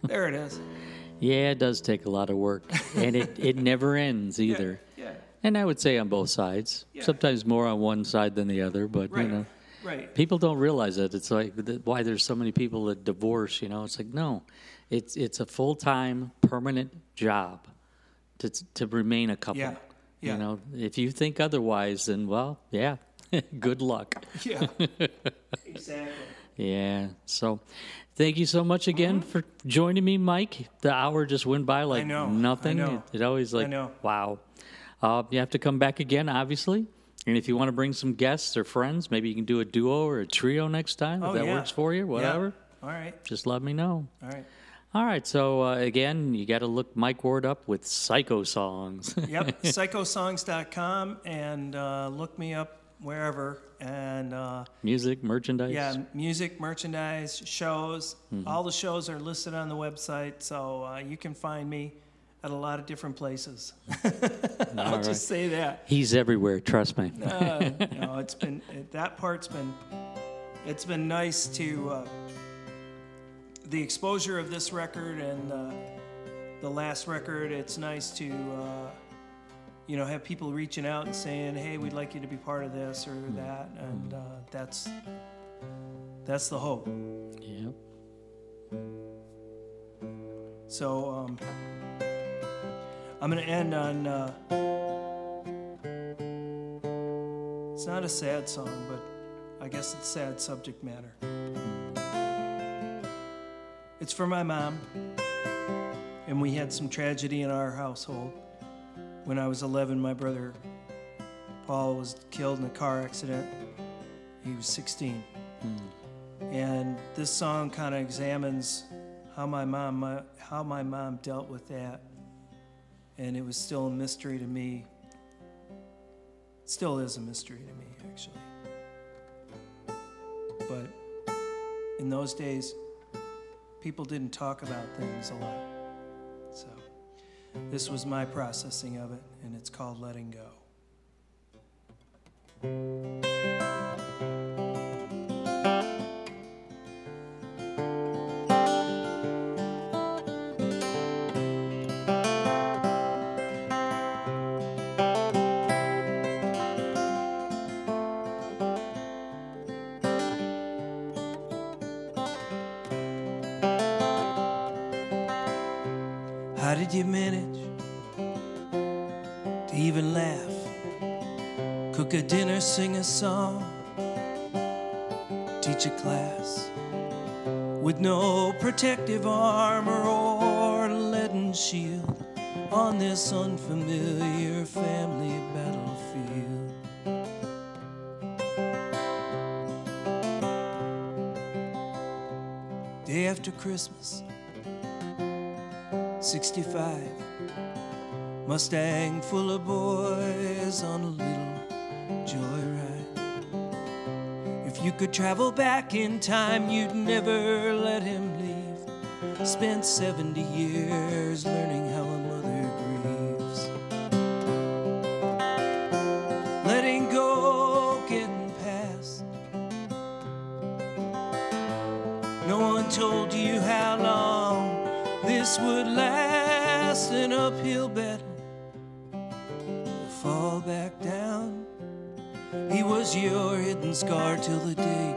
There it is. Yeah, it does take a lot of work, and it, it never ends either. Yeah. And I would say on both sides. Yeah. Sometimes more on one side than the other, but Right. you know, Right. people don't realize that. It's like why there's so many people that divorce. You know, it's like no, it's it's a full time permanent job to to remain a couple. Yeah. Yeah. You know, if you think otherwise, then well, yeah, good luck. Yeah. exactly. Yeah. So, thank you so much again for joining me, Mike. The hour just went by like nothing. It, it always like know. wow. Uh, you have to come back again, obviously. And if you want to bring some guests or friends, maybe you can do a duo or a trio next time if Oh, that yeah. works for you. Yeah. Whatever. All right. Just let me know. All right. All right. So uh, again, you got to look Mike Ward up with Psycho songs. Yep. psychosongs.com and uh, look me up wherever. And uh, Music, merchandise. yeah, music, merchandise, shows. Mm-hmm. All the shows are listed on the website, so uh, you can find me at a lot of different places. I'll right. just say that. He's everywhere. Trust me. Uh, know, it's been it, that part's been it's been nice to uh, the exposure of this record and uh, the last record. It's nice to uh, you know have people reaching out and saying, "Hey, we'd like you to be part of this or that," and uh, that's that's the hope. Yep. So um, I'm going to end on. Uh, it's not a sad song, but I guess it's sad subject matter. It's for my mom, and we had some tragedy in our household. When I was 11, my brother Paul was killed in a car accident. He was 16. Hmm. And this song kind of examines how my mom my, how my mom dealt with that. And it was still a mystery to me. Still is a mystery to me, actually. But in those days, people didn't talk about things a lot. This was my processing of it, and it's called letting go. Did you manage to even laugh? Cook a dinner, sing a song, teach a class with no protective armor or leaden shield on this unfamiliar family battlefield. Day after Christmas, 65. Mustang full of boys on a little joyride. If you could travel back in time, you'd never let him leave. Spent 70 years learning how scar till the day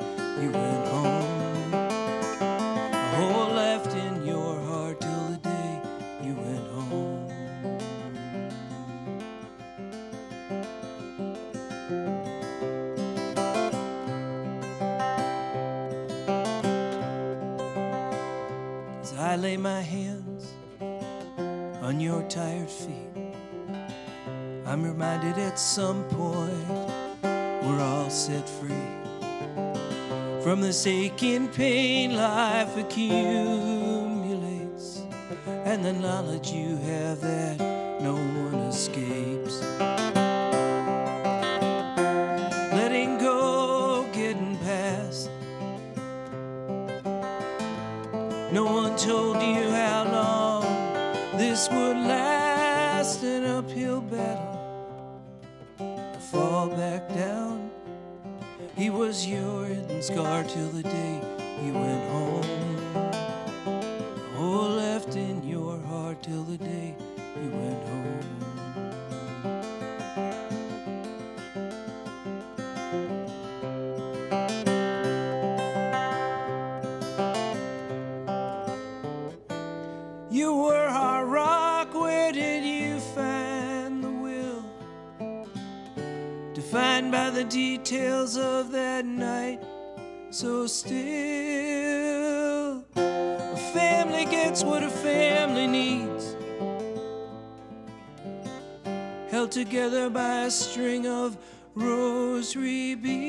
life together by a string of rosary beads.